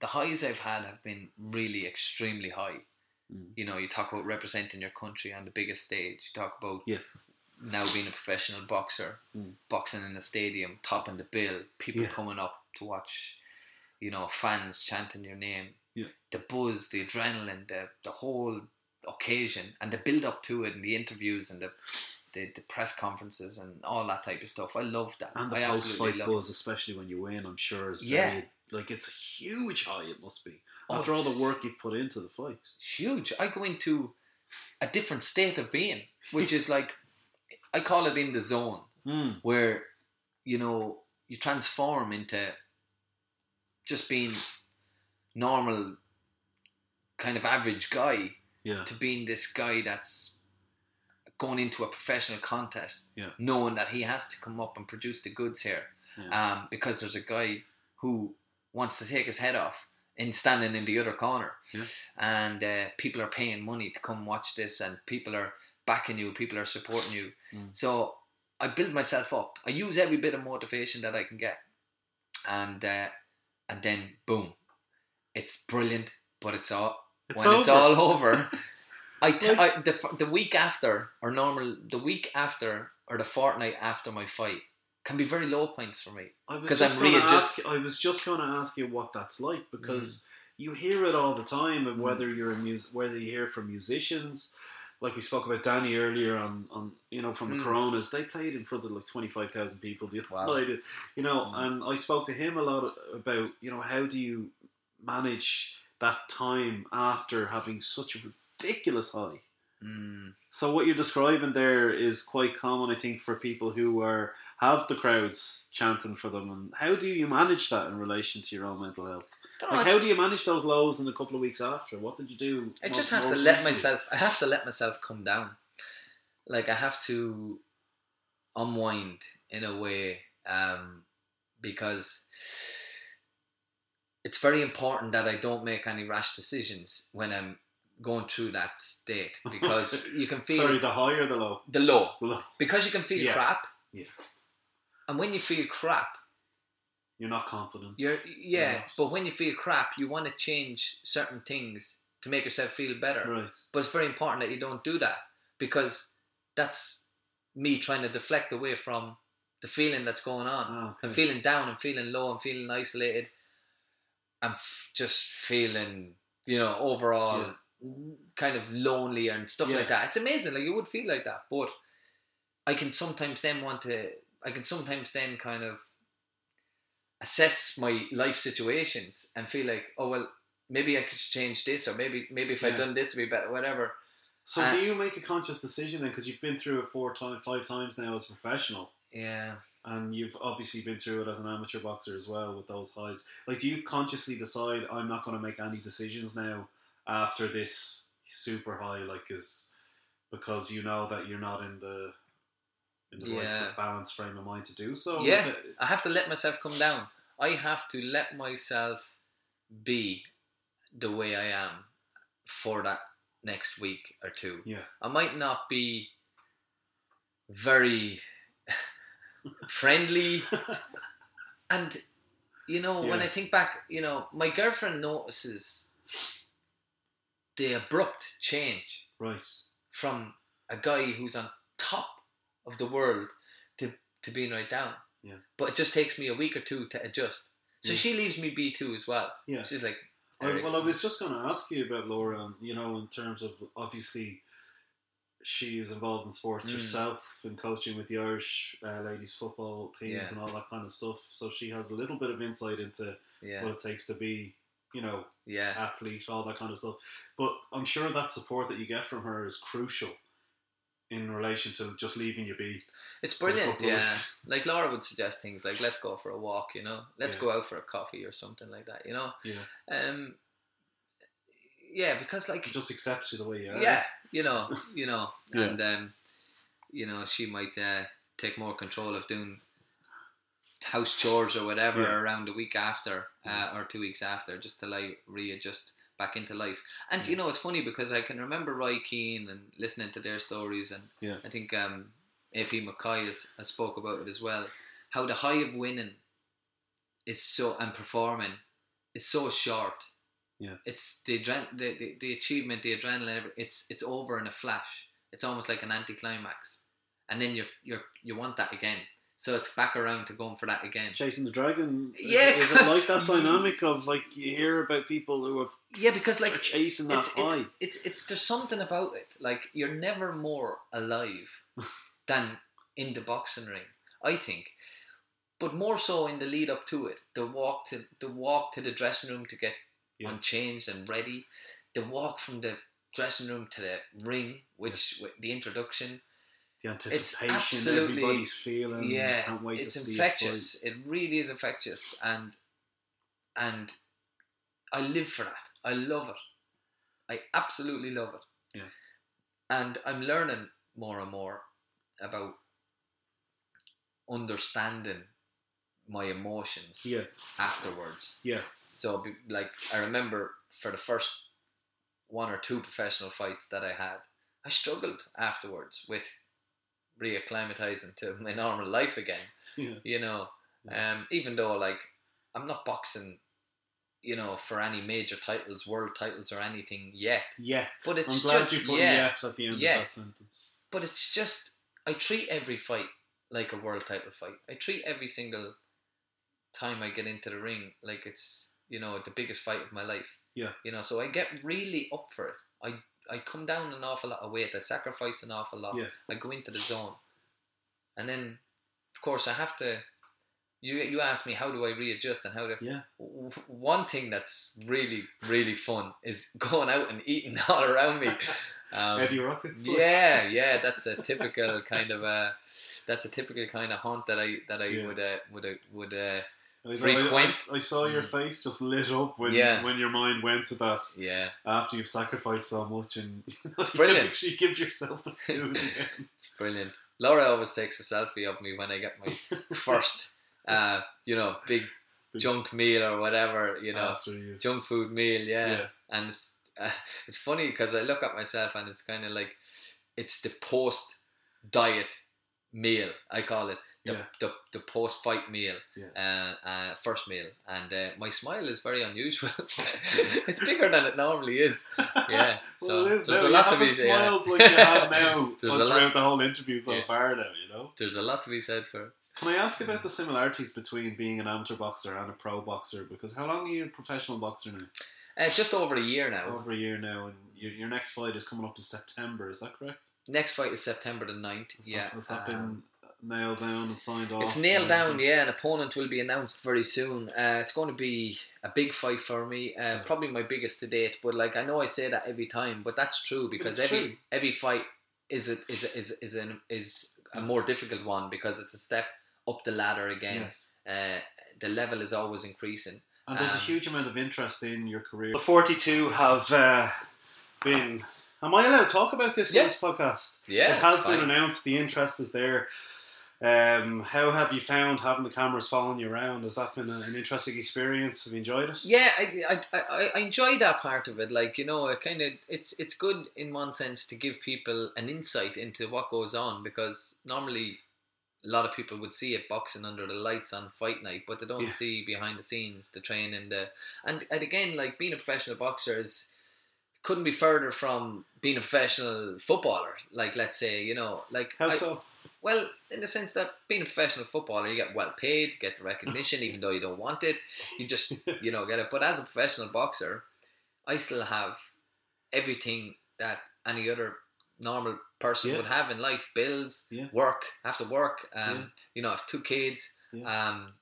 the highs I've had have been really extremely high. Mm. You know, you talk about representing your country on the biggest stage. You talk about yeah now being a professional boxer, Mm. boxing in a stadium, topping the bill, people Yeah. coming up to watch, you know, fans chanting your name, Yeah. the buzz, the adrenaline, the the whole occasion, and the build up to it, and the interviews and the the, the press conferences and all that type of stuff. I love that. and the I post fight buzz especially when you win i'm sure is Yeah. very like it's a huge high it must be Oh, after all the work you've put into the fight huge. I go into a different state of being, which is like I call it in the zone. mm. where you know you transform into just being normal kind of average guy yeah to being this guy that's going into a professional contest Yeah. knowing that he has to come up and produce the goods here Yeah. um, because there's a guy who wants to take his head off in standing in the other corner Yeah. and uh, people are paying money to come watch this and people are backing you people are supporting you Mm. so I build myself up I use every bit of motivation that I can get and uh, and then boom it's brilliant but it's all It's when it's all over, I, t- Like- I the, the week after or normal the week after or the fortnight after my fight can be very low points for me. I was 'Cause just I'm going to readjust- ask. I was just going to ask you what that's like Mm. because you hear it all the time, and whether you're a mus- whether you hear from musicians, like we spoke about Danny earlier on, on you know from the Mm. Coronas, they played in front of like twenty five thousand people the other Wow. night, you know, Mm. and I spoke to him a lot about you know how do you manage that time after having such a ridiculous high. Mm. So what you're describing there is quite common, I think, for people who are have the crowds chanting for them. And how do you manage that in relation to your own mental health? Like, how do you manage those lows in a couple of weeks after? What did you do? I just have to let recently? myself. I have to let myself come down. Like I have to unwind in a way, um, because it's very important that I don't make any rash decisions when I'm going through that state because you can feel Sorry, the high or the low? the low The low. because you can feel Yeah. crap. Yeah. And when you feel crap, You're not confident. You're yeah, but when you feel crap, you want to change certain things to make yourself feel better. right. But it's very important that you don't do that because that's me trying to deflect away from the feeling that's going on. Ah, okay. I'm feeling down. I'm feeling low. I'm feeling isolated. I'm f- just feeling, you know, overall kind of lonely and stuff Yeah. like that. It's amazing. Like you would feel like that, but I can sometimes then want to. I can sometimes then kind of assess my life situations and feel like, oh well, maybe I could change this, or maybe maybe if Yeah. I'd done this, it'd be better. Whatever. So Uh, do you make a conscious decision then? Because you've been through it four times, five times now as a professional. Yeah. and you've obviously been through it as an amateur boxer as well with those highs. Like, do you consciously decide I'm not going to make any decisions now after this super high, like, is because you know that you're not in the in the Yeah. right balance frame of mind to do so? Yeah. Uh, I have to let myself come down. I have to let myself be the way I am for that next week or two. Yeah. I might not be very friendly and you know when I think back, you know, my girlfriend notices the abrupt change right. from a guy who's on top of the world to, to being right down. Yeah. But it just takes me a week or two to adjust. So Yeah. she leaves me be too as well. Yeah. She's like, I, well, I was just going to ask you about Laura, you know, in terms of obviously she is involved in sports Mm. herself and coaching with the Irish uh, ladies football teams Yeah. and all that kind of stuff. So she has a little bit of insight into yeah, what it takes to be, you know, yeah, athlete, all that kind of stuff. But I'm sure that support that you get from her is crucial in relation to just leaving you be. it's brilliant. Yeah, like Laura would suggest things like, "Let's go for a walk," you know, "Let's Yeah. go out for a coffee" or something like that, you know. Yeah. Um, yeah, because like It just accepts you the way you are. yeah, you know, you know, Yeah. and um, you know, she might uh, take more control of doing house chores or whatever Yeah. around the week after uh, or two weeks after, just to like readjust back into life. And you know, it's funny because I can remember Roy Keane and listening to their stories, and Yeah. I think um, AP McCoy has, has spoke about it as well. How the high of winning is so and performing is so short. Yeah. It's the, adren- the, the the achievement, the adrenaline. It's it's over in a flash. It's almost like an anticlimax, and then you you you want that again. So it's back around to going for that again. Chasing the dragon. Is- Yeah. Is, it like that dynamic of like you hear about people who have Yeah, because like chasing that it's, high? it's, it's it's there's something about it. Like you're never more alive than in the boxing ring. I think, but more so in the lead up to it. The walk to the walk to the dressing room to get Yeah. unchanged and ready. The walk from the dressing room to the ring, which with the introduction. The anticipation everybody's feeling. yeah, can't wait it's to see infectious. It really is infectious, and and I live for that. I love it. I absolutely love it. Yeah. And I'm learning more and more about understanding my emotions Yeah, afterwards. yeah, So, like, I remember for the first one or two professional fights that I had, I struggled afterwards with reacclimatizing to my normal life again. yeah, You know, um, even though like I'm not boxing you know, for any major titles, world titles, or anything yet. Yet. But it's I'm just- yeah, yet at the end yeah. of that sentence. But it's just I treat every fight like a world title fight. I treat every single time I get into the ring like it's you know the biggest fight of my life. Yeah. You know, so I get really up for it. I I come down an awful lot of weight. I sacrifice an awful lot. Yeah. I go into the zone, and then of course I have to. You you ask me how do I readjust and how to. Yeah. W- One thing that's really really fun is going out and eating all around me. Um, Eddie Rockets. like. yeah, yeah, that's a typical kind of a. that's a typical kind of haunt that I that I Yeah. would uh, would uh, would uh, I, I- I, I saw your face just lit up when Yeah. when your mind went to that yeah, after you've sacrificed so much and you brilliant. actually give yourself the food again. it's brilliant. Laura always takes a selfie of me when I get my first uh you know big Big- junk meal or whatever you know after junk food meal yeah, Yeah. and it's, uh, it's funny because I look at myself and it's kind of like it's the post diet meal I call it the, Yeah. the, the post fight meal Yeah. uh, uh, first meal and uh, my smile is very unusual it's bigger than it normally is yeah well, so it is there's now. a You lot to haven't be yeah, smiled like you have now There's a lot- throughout the whole interview so Yeah. far now, you know. there's a lot to be said for it. Can I ask about the similarities between being an amateur boxer and a pro boxer? Because how long are you a professional boxer now? uh, just over a year now Over a year now, and your, your next fight is coming up in September. Is that correct? next fight is September the 9th Has yeah that, has that um, been nailed down and signed off? It's nailed down, yeah. An opponent will be announced very soon. Uh, it's going to be a big fight for me, uh, Yeah. probably my biggest to date. But like I know I say that every time, but that's true because it's every true. every fight is a, is a, is is an, is a more difficult one because it's a step up the ladder again. Yes. Uh, the level is always increasing. And there's a Um, huge amount of interest in your career. The 42 have uh, been. Am I allowed to talk about this Yeah. in this podcast? Yeah, it has it's been fine. announced. The interest is there. Um, how have you found having the cameras following you around? Has that been an interesting experience? Have you enjoyed it? Yeah, I, I, I, I enjoy that part of it. Like you know, it kind of it's it's good in one sense to give people an insight into what goes on because normally a lot of people would see it boxing under the lights on fight night, but they don't Yeah. see behind the scenes the training. The and and again, like being a professional boxer is couldn't be further from being a professional footballer. Like let's say you know, like How I- so? Well, in the sense that being a professional footballer, you get well paid, you get the recognition, even though you don't want it. You just, you know, get it. But as a professional boxer, I still have everything that any other normal person Yeah. would have in life: bills, Yeah. work, have to work. Um, Yeah. you know, I have two kids. Um,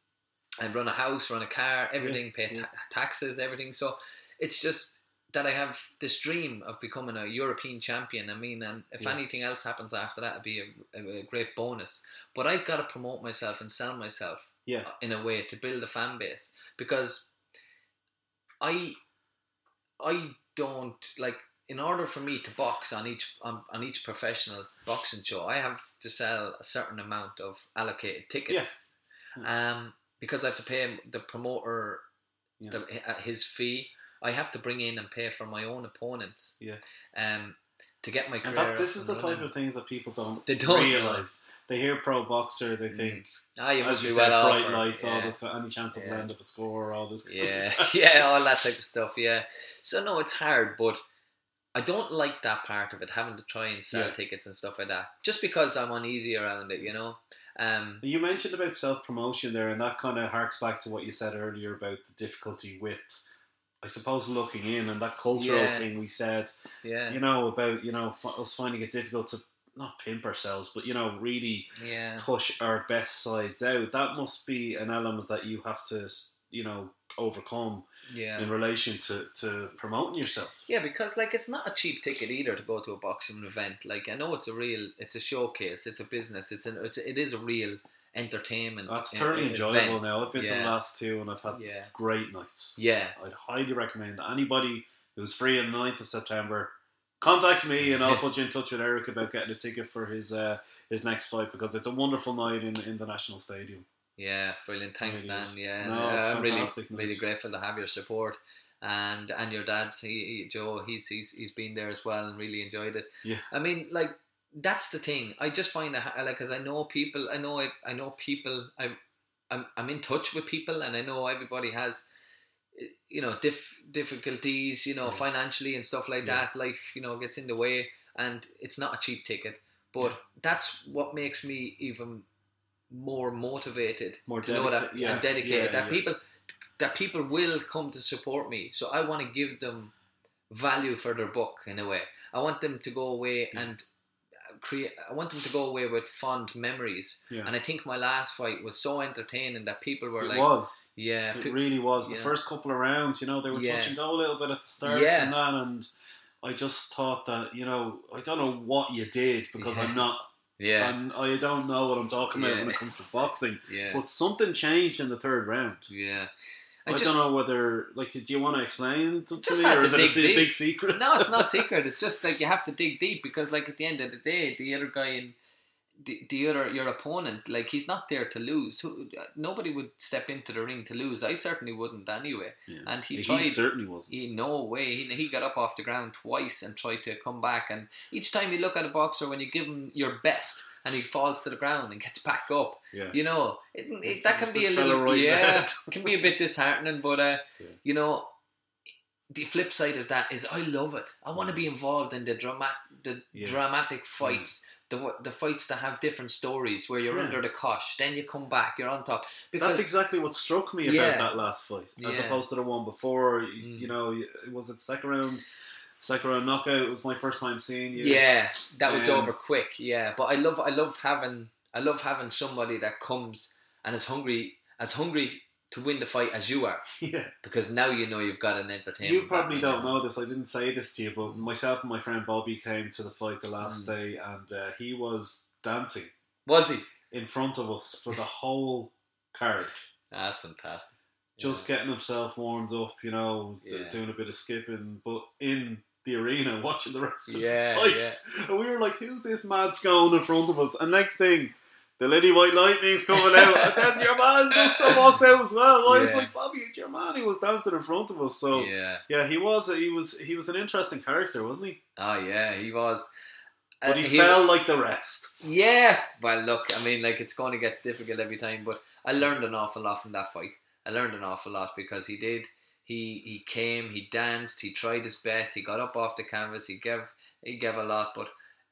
I run a house, run a car, everything, pay ta- taxes, everything. So it's just that I have this dream of becoming a European champion. I mean, and if Yeah. anything else happens after that, it'd be a, a, a great bonus. But I've got to promote myself and sell myself Yeah. in a way to build a fan base because I I don't like in order for me to box on each on, on each professional boxing show, I have to sell a certain amount of allocated tickets. Um, because I have to pay the promoter Yeah. the, uh, his fee. I have to bring in and pay for my own opponents. Yeah. Um, to get my career. And that, this is the and type of things that people don't, They don't realize. They hear pro boxer, they think, Ah, you as must you be said, well off. bright or- lights, all yeah. this, any chance of Yeah. land of a score, all this. Yeah, yeah, all that type of stuff. Yeah. So no, it's hard, but I don't like that part of it, having to try and sell Yeah. tickets and stuff like that, just because I'm uneasy around it. You know. Um, You mentioned about self promotion there, and that kind of harks back to what you said earlier about the difficulty with, I suppose, looking in and that cultural Yeah. thing we said. yeah. You know about you know f- us finding it difficult to not pimp ourselves, but you know really yeah. push our best sides out. That must be an element that you have to you know overcome Yeah. in relation to to promoting yourself. Yeah, because like it's not a cheap ticket either to go to a boxing event. Like I know it's a real, it's a showcase, it's a business, it's an, it's it is a real entertainment. That's thoroughly enjoyable event. now. I've been to the last two and I've had Yeah, great nights. yeah, I'd highly recommend anybody who's free on the 9th of September contact me and I'll put you in touch with Eric about getting a ticket for his uh, his next fight because it's a wonderful night in, in the National Stadium. yeah. Brilliant. Thanks, Dan. Yeah, No, it's I'm really, really grateful to have your support. And and your dad's he, he- Joe he's, he's he's been there as well and really enjoyed it. Yeah. I mean like that's the thing. I just find that like cause I know people, I know I, I know people. I I'm I'm in touch with people, and I know everybody has. Eh, you know dif- difficulties, you know, financially and stuff like Yeah. that. Life, you know, gets in the way, and it's not a cheap ticket. But that's what makes me even more motivated More to know that yeah, and dedicated yeah, that yeah. people that people will come to support me. So I want to give them value for their buck in a way. I want them to go away and create. I want them to go away with fond memories. Yeah. And I think my last fight was so entertaining that people were it like, was. "Yeah, It pe- really was. The first couple of rounds, you know, they were Yeah. touch and go a little bit at the start Yeah. and that, and I just thought that, you know, I don't know what you did because Yeah. I'm not, yeah, I'm, I don't know what I'm talking about when it comes to boxing. yeah, But something changed in the third round. yeah." I, don't know whether, like, do you want to explain to, to Just me, or is it a big secret? No, it's not secret. It's just like you have to dig deep because, like, at the end of the day, the other guy in the, the other your opponent, like, he's not there to lose. Who, nobody would step into the ring to lose. I certainly wouldn't anyway. Yeah. And he he tried. certainly wasn't. He no way. He, he got up off the ground twice and tried to come back. And each time you look at a boxer, when you give him your best, and he falls to the ground and gets back up, yeah. you know, it, it, that can be a little right yeah, head? can be a bit disheartening. But uh, Yeah. you know, the flip side of that is I love it. I want to be involved in the drama, the Yeah. dramatic fights. The, the fights that have different stories where you're Yeah. under the cosh, then you come back, you're on top. Because That's exactly what struck me about Yeah. that last fight, as opposed to the one before. You, Mm. you know, it was it second round, round knockout. It was my first time seeing you. Yeah, that was Um, over quick. Yeah, but I love I love having I love having somebody that comes and is hungry as hungry to win the fight as you are yeah. because now you know you've got an entertainment. You probably don't now. know this. I didn't say this to you, but myself and my friend Bobby came to the fight the last Mm. day, and uh, he was dancing Was he? in front of us for the whole card, That's fantastic. just getting himself warmed up. You know, d- Yeah. doing a bit of skipping, but in the arena watching the rest of Yeah, the fights. And we were like, "Who's this mad scone in front of us?" And next thing. The Lily White Lightning's coming out, and then your man just walks out as well. I was like, Bobby, it's your man. He was dancing in front of us. So yeah. yeah, he was. He was. He was an interesting character, wasn't he? Oh yeah, he was. But Uh, he, fell like the rest. Yeah. Well, look, I mean, like it's going to get difficult every time, but I learned an awful lot from that fight. I learned an awful lot because he did. He he came, he danced, he tried his best, he got up off the canvas, he gave he gave a lot, but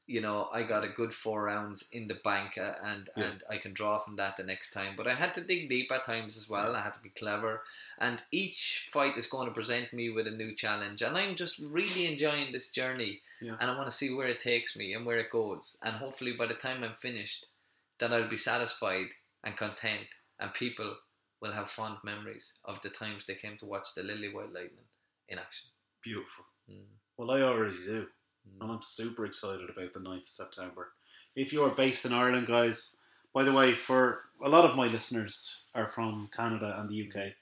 you know I got a good four rounds in the bank, uh, and Yeah. and I can draw from that the next time. But I had to dig deep at times as well. I had to be clever, and each fight is going to present me with a new challenge, and I'm just really enjoying this journey Yeah. and I want to see where it takes me and where it goes. And hopefully, by the time I'm finished, that I'll be satisfied and content, and people will have fond memories of the times they came to watch the Lily White Lightning in action. Beautiful. Mm. Well, I already do, Mm. and I'm super excited about the 9th of September. If you are based in Ireland, guys, by the way, for a lot of my listeners are from Canada and the UK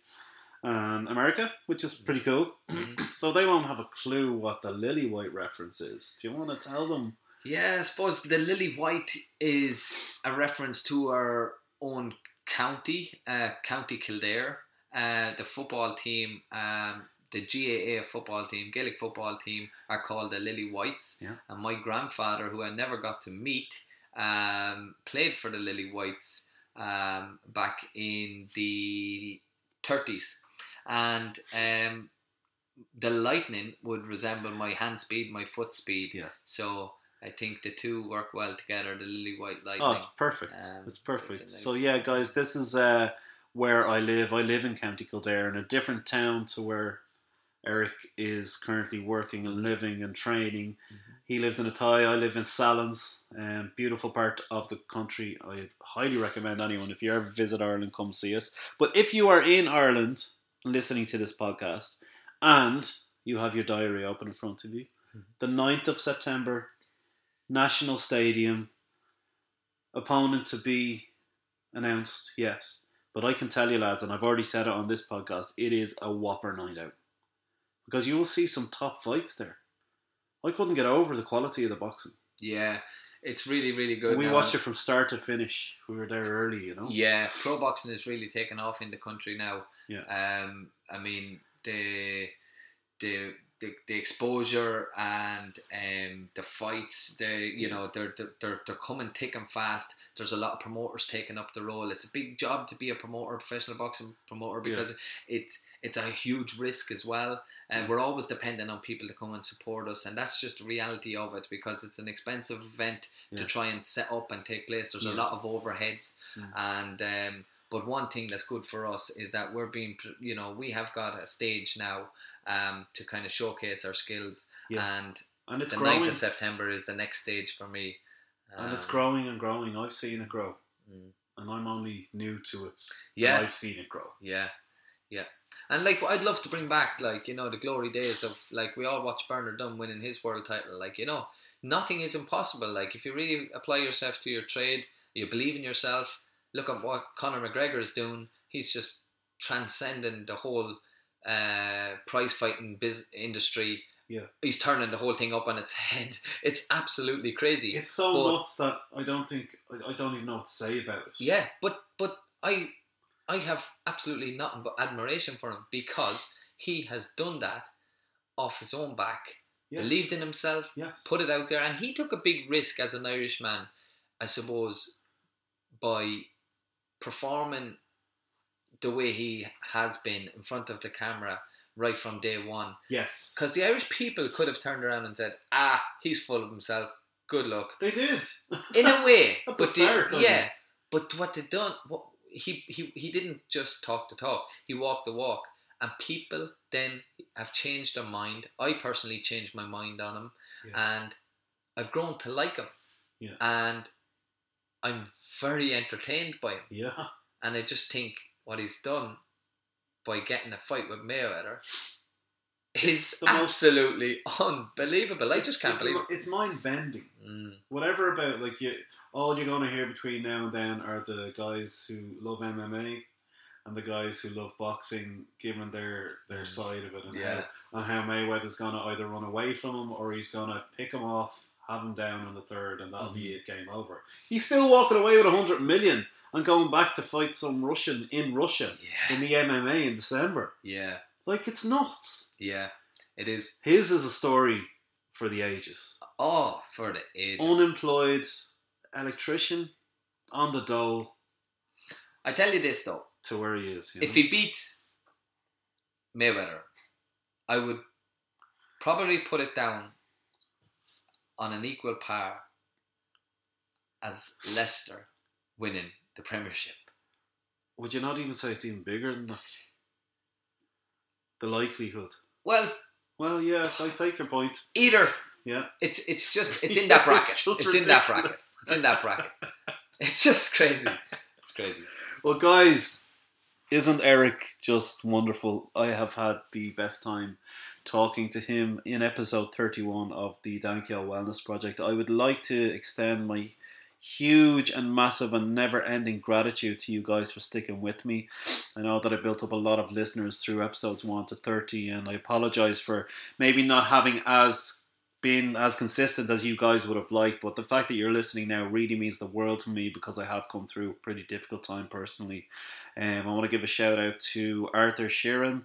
and America, which is pretty cool. so they won't have a clue what the Lily White reference is. Do you want to tell them? Yeah, I suppose the Lily White is a reference to our own county, uh, County Kildare. Uh, the football team, um, the GAA football team, Gaelic football team, are called the Lily Whites. Yeah. And my grandfather, who I never got to meet, um, played for the Lily Whites um, back in the 30s. And um, the lightning would resemble my hand speed, my foot speed. Yeah. So I think the two work well together. The lily white lightning. Oh, it's perfect. Um, it's so perfect. it's a So, yeah, guys, this is uh, where I live. I live in County Kildare, in a different town to where Eric is currently working and living and training. He lives in Athy. I live in Sallins, um, beautiful part of the country. I highly recommend anyone if you ever visit Ireland, come see us. But if you are in Ireland listening to this podcast and you have your diary open in front of you, the 9th of September, National Stadium, opponent to be announced, yes. But I can tell you, lads, and I've already said it on this podcast, it is a whopper night out. Because you will see some top fights there. I couldn't get over the quality of the boxing. yeah, it's really really good. we now. watched it from start to finish. We were there early, you know? Yeah, pro boxing is really taken off in the country now. Yeah. Um, I mean the the the, the exposure and um, the fights, they you know they're, they're they're they're coming thick and fast. There's a lot of promoters taking up the role. It's a big job to be a promoter, professional boxing promoter, because it's it's a huge risk as well. And we're always dependent on people to come and support us, and that's just the reality of it because it's an expensive event to try and set up and take place. There's a lot of overheads, Mm. and um, but one thing that's good for us is that we're being, you know, we have got a stage now um, to kind of showcase our skills, Yeah. and And it's the growing. 9th of September is the next stage for me. and it's Um, growing and growing. I've seen it grow. Mm. And I'm only new to it. Yeah. I've seen it grow. Yeah, yeah, and like I'd love to bring back like you know the glory days of like we all watched Bernard Dunne winning his world title. Like you know, nothing is impossible. Like if you really apply yourself to your trade, you believe in yourself. Look at what Conor McGregor is doing. He's just transcending the whole uh, prize fighting biz- industry. Yeah. he's turning the whole thing up on its head. It's absolutely crazy. It's so But- nuts that I don't think I, I don't even know what to say about it. Yeah, but but I I have absolutely nothing but admiration for him because he has done that off his own back, Yeah. believed in himself, Yes. put it out there, and he took a big risk as an Irishman, I suppose, by performing the way he has been in front of the camera right from day one. Yes. Because the Irish people could have turned around and said, "Ah, he's full of himself. Good luck." They did. in a way, the but start, the, yeah, it? but what they done, what he he he didn't just talk the talk; he walked the walk, and people then have changed their mind. I personally changed my mind on him, Yeah. and I've grown to like him, Yeah. and I'm very entertained by him, Yeah. and I just think what he's done by getting a fight with Mayweather is the most- absolutely unbelievable. I just can't believe it. It's mind bending. Mm, Whatever about like you, all you're gonna hear between now and then are the guys who love MMA and the guys who love boxing, giving their their side of it and Mm. Yeah. how and how Mayweather's gonna either run away from him or he's gonna pick him off, have him down in the third, and that'll be Mm-hmm. it, game over. He's still walking away with a hundred million and going back to fight some Russian in Russia Yeah. in the MMA in December. yeah, Like it's nuts. yeah, it is. His is a story for the ages. Oh, for the ages. Unemployed electrician on the dole I tell you this though, to where he is. If know? he beats Mayweather, I would probably put it down on an equal par as Leicester winning the Premiership. Would you not even say it's even bigger than that? The likelihood. Well, Well, yeah, I take your point. either Yeah. it's it's just it's in that bracket. It's It's, in that bracket. It's in that bracket. It's just crazy. It's crazy. Well, guys, isn't Eric just wonderful? I have had the best time talking to him in episode 31 of the Dan Kyo Wellness Project. I would like to extend my huge and massive and never ending gratitude to you guys for sticking with me. I know that I built up a lot of listeners through episodes 1 to 30, and I apologize for maybe not having as been as consistent as you guys would have liked, but the fact that you're listening now really means the world to me because I have come through a pretty difficult time personally. Um, I want to give a shout out to Arthur Sheeran,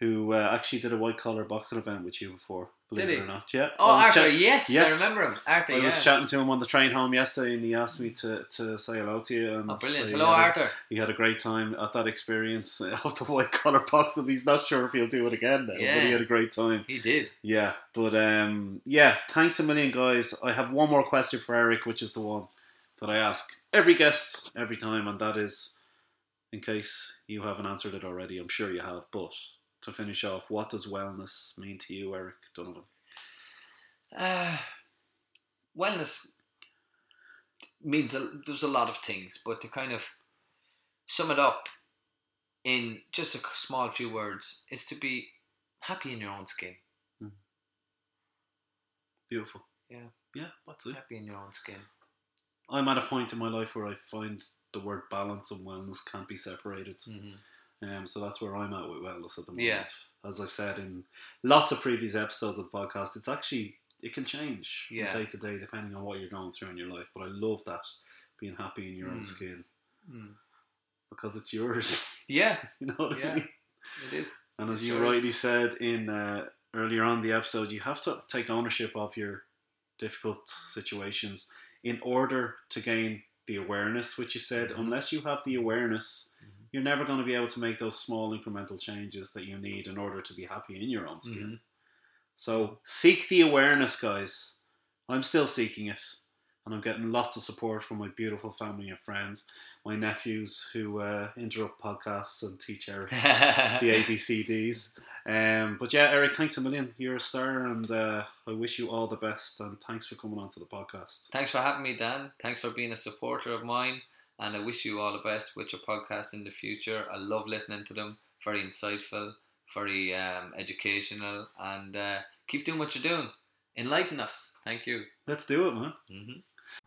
who uh, actually did a white collar boxing event with you before, believe Did it or not. Yeah. Oh, Arthur, chat- yes, I remember him. Arthur, I yeah. was chatting to him on the train home yesterday, and he asked me to, to say hello to you. And oh, brilliant. Hello, had Arthur. he had a great time at that experience of the white collar boxing. He's not sure if he'll do it again now, but he had a great time. He did. Yeah, but um, yeah, thanks a million, guys. I have one more question for Eric, which is the one that I ask every guest every time, and that is, in case you haven't answered it already, I'm sure you have. But to finish off, what does wellness mean to you, Eric Donovan? Uh, wellness means a, there's a lot of things, but to kind of sum it up in just a small few words is to be happy in your own skin. Beautiful. Yeah. Yeah, that's it. Happy in your own skin. I'm at a point in my life where I find the word balance and wellness can't be separated. Mm-hmm. Um, so that's where I'm at with wellness at the moment. Yeah. As I've said in lots of previous episodes of the podcast, it's actually it can change Yeah. day to day depending on what you're going through in your life. But I love that being happy in your own Mm. skin Mm. because it's yours. Yeah, you know what Yeah. I mean? it is. And as It you is. rightly said in uh, earlier on the episode, you have to take ownership of your difficult situations in order to gain the awareness, which you said. Unless you have the awareness, you're never going to be able to make those small incremental changes that you need in order to be happy in your own skin. Mhm. So seek the awareness, guys. I'm still seeking it. And I'm getting lots of support from my beautiful family and friends, my nephews who uh, interrupt podcasts and teach Eric the ABCDs. Um, but yeah, Eric, thanks a million. You're a star, and uh, I wish you all the best. And thanks for coming on to the podcast. Thanks for having me, Dan. Thanks for being a supporter of mine. And I wish you all the best with your podcast in the future. I love listening to them. Very insightful, very um, educational. And uh, keep doing what you're doing. Enlighten us. Thank you. Let's do it, man. hmm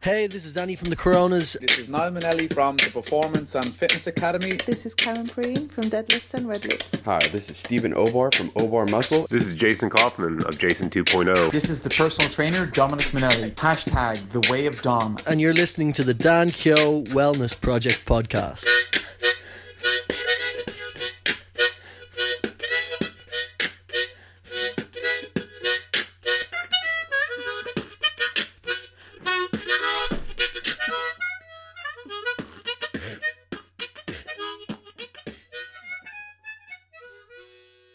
Hey, this is Danny from the Coronas. This is Niall Manelli from the Performance and Fitness Academy. This is Karen Preen from Deadlifts and Red Lips. Hi, this is Stephen Obar from Obar Muscle. This is Jason Kaufman of Jason oh. 2.0. This is the personal trainer Dominic Manelli. Hashtag the way of Dom. And you're listening to the Dan Kyo Wellness Project podcast.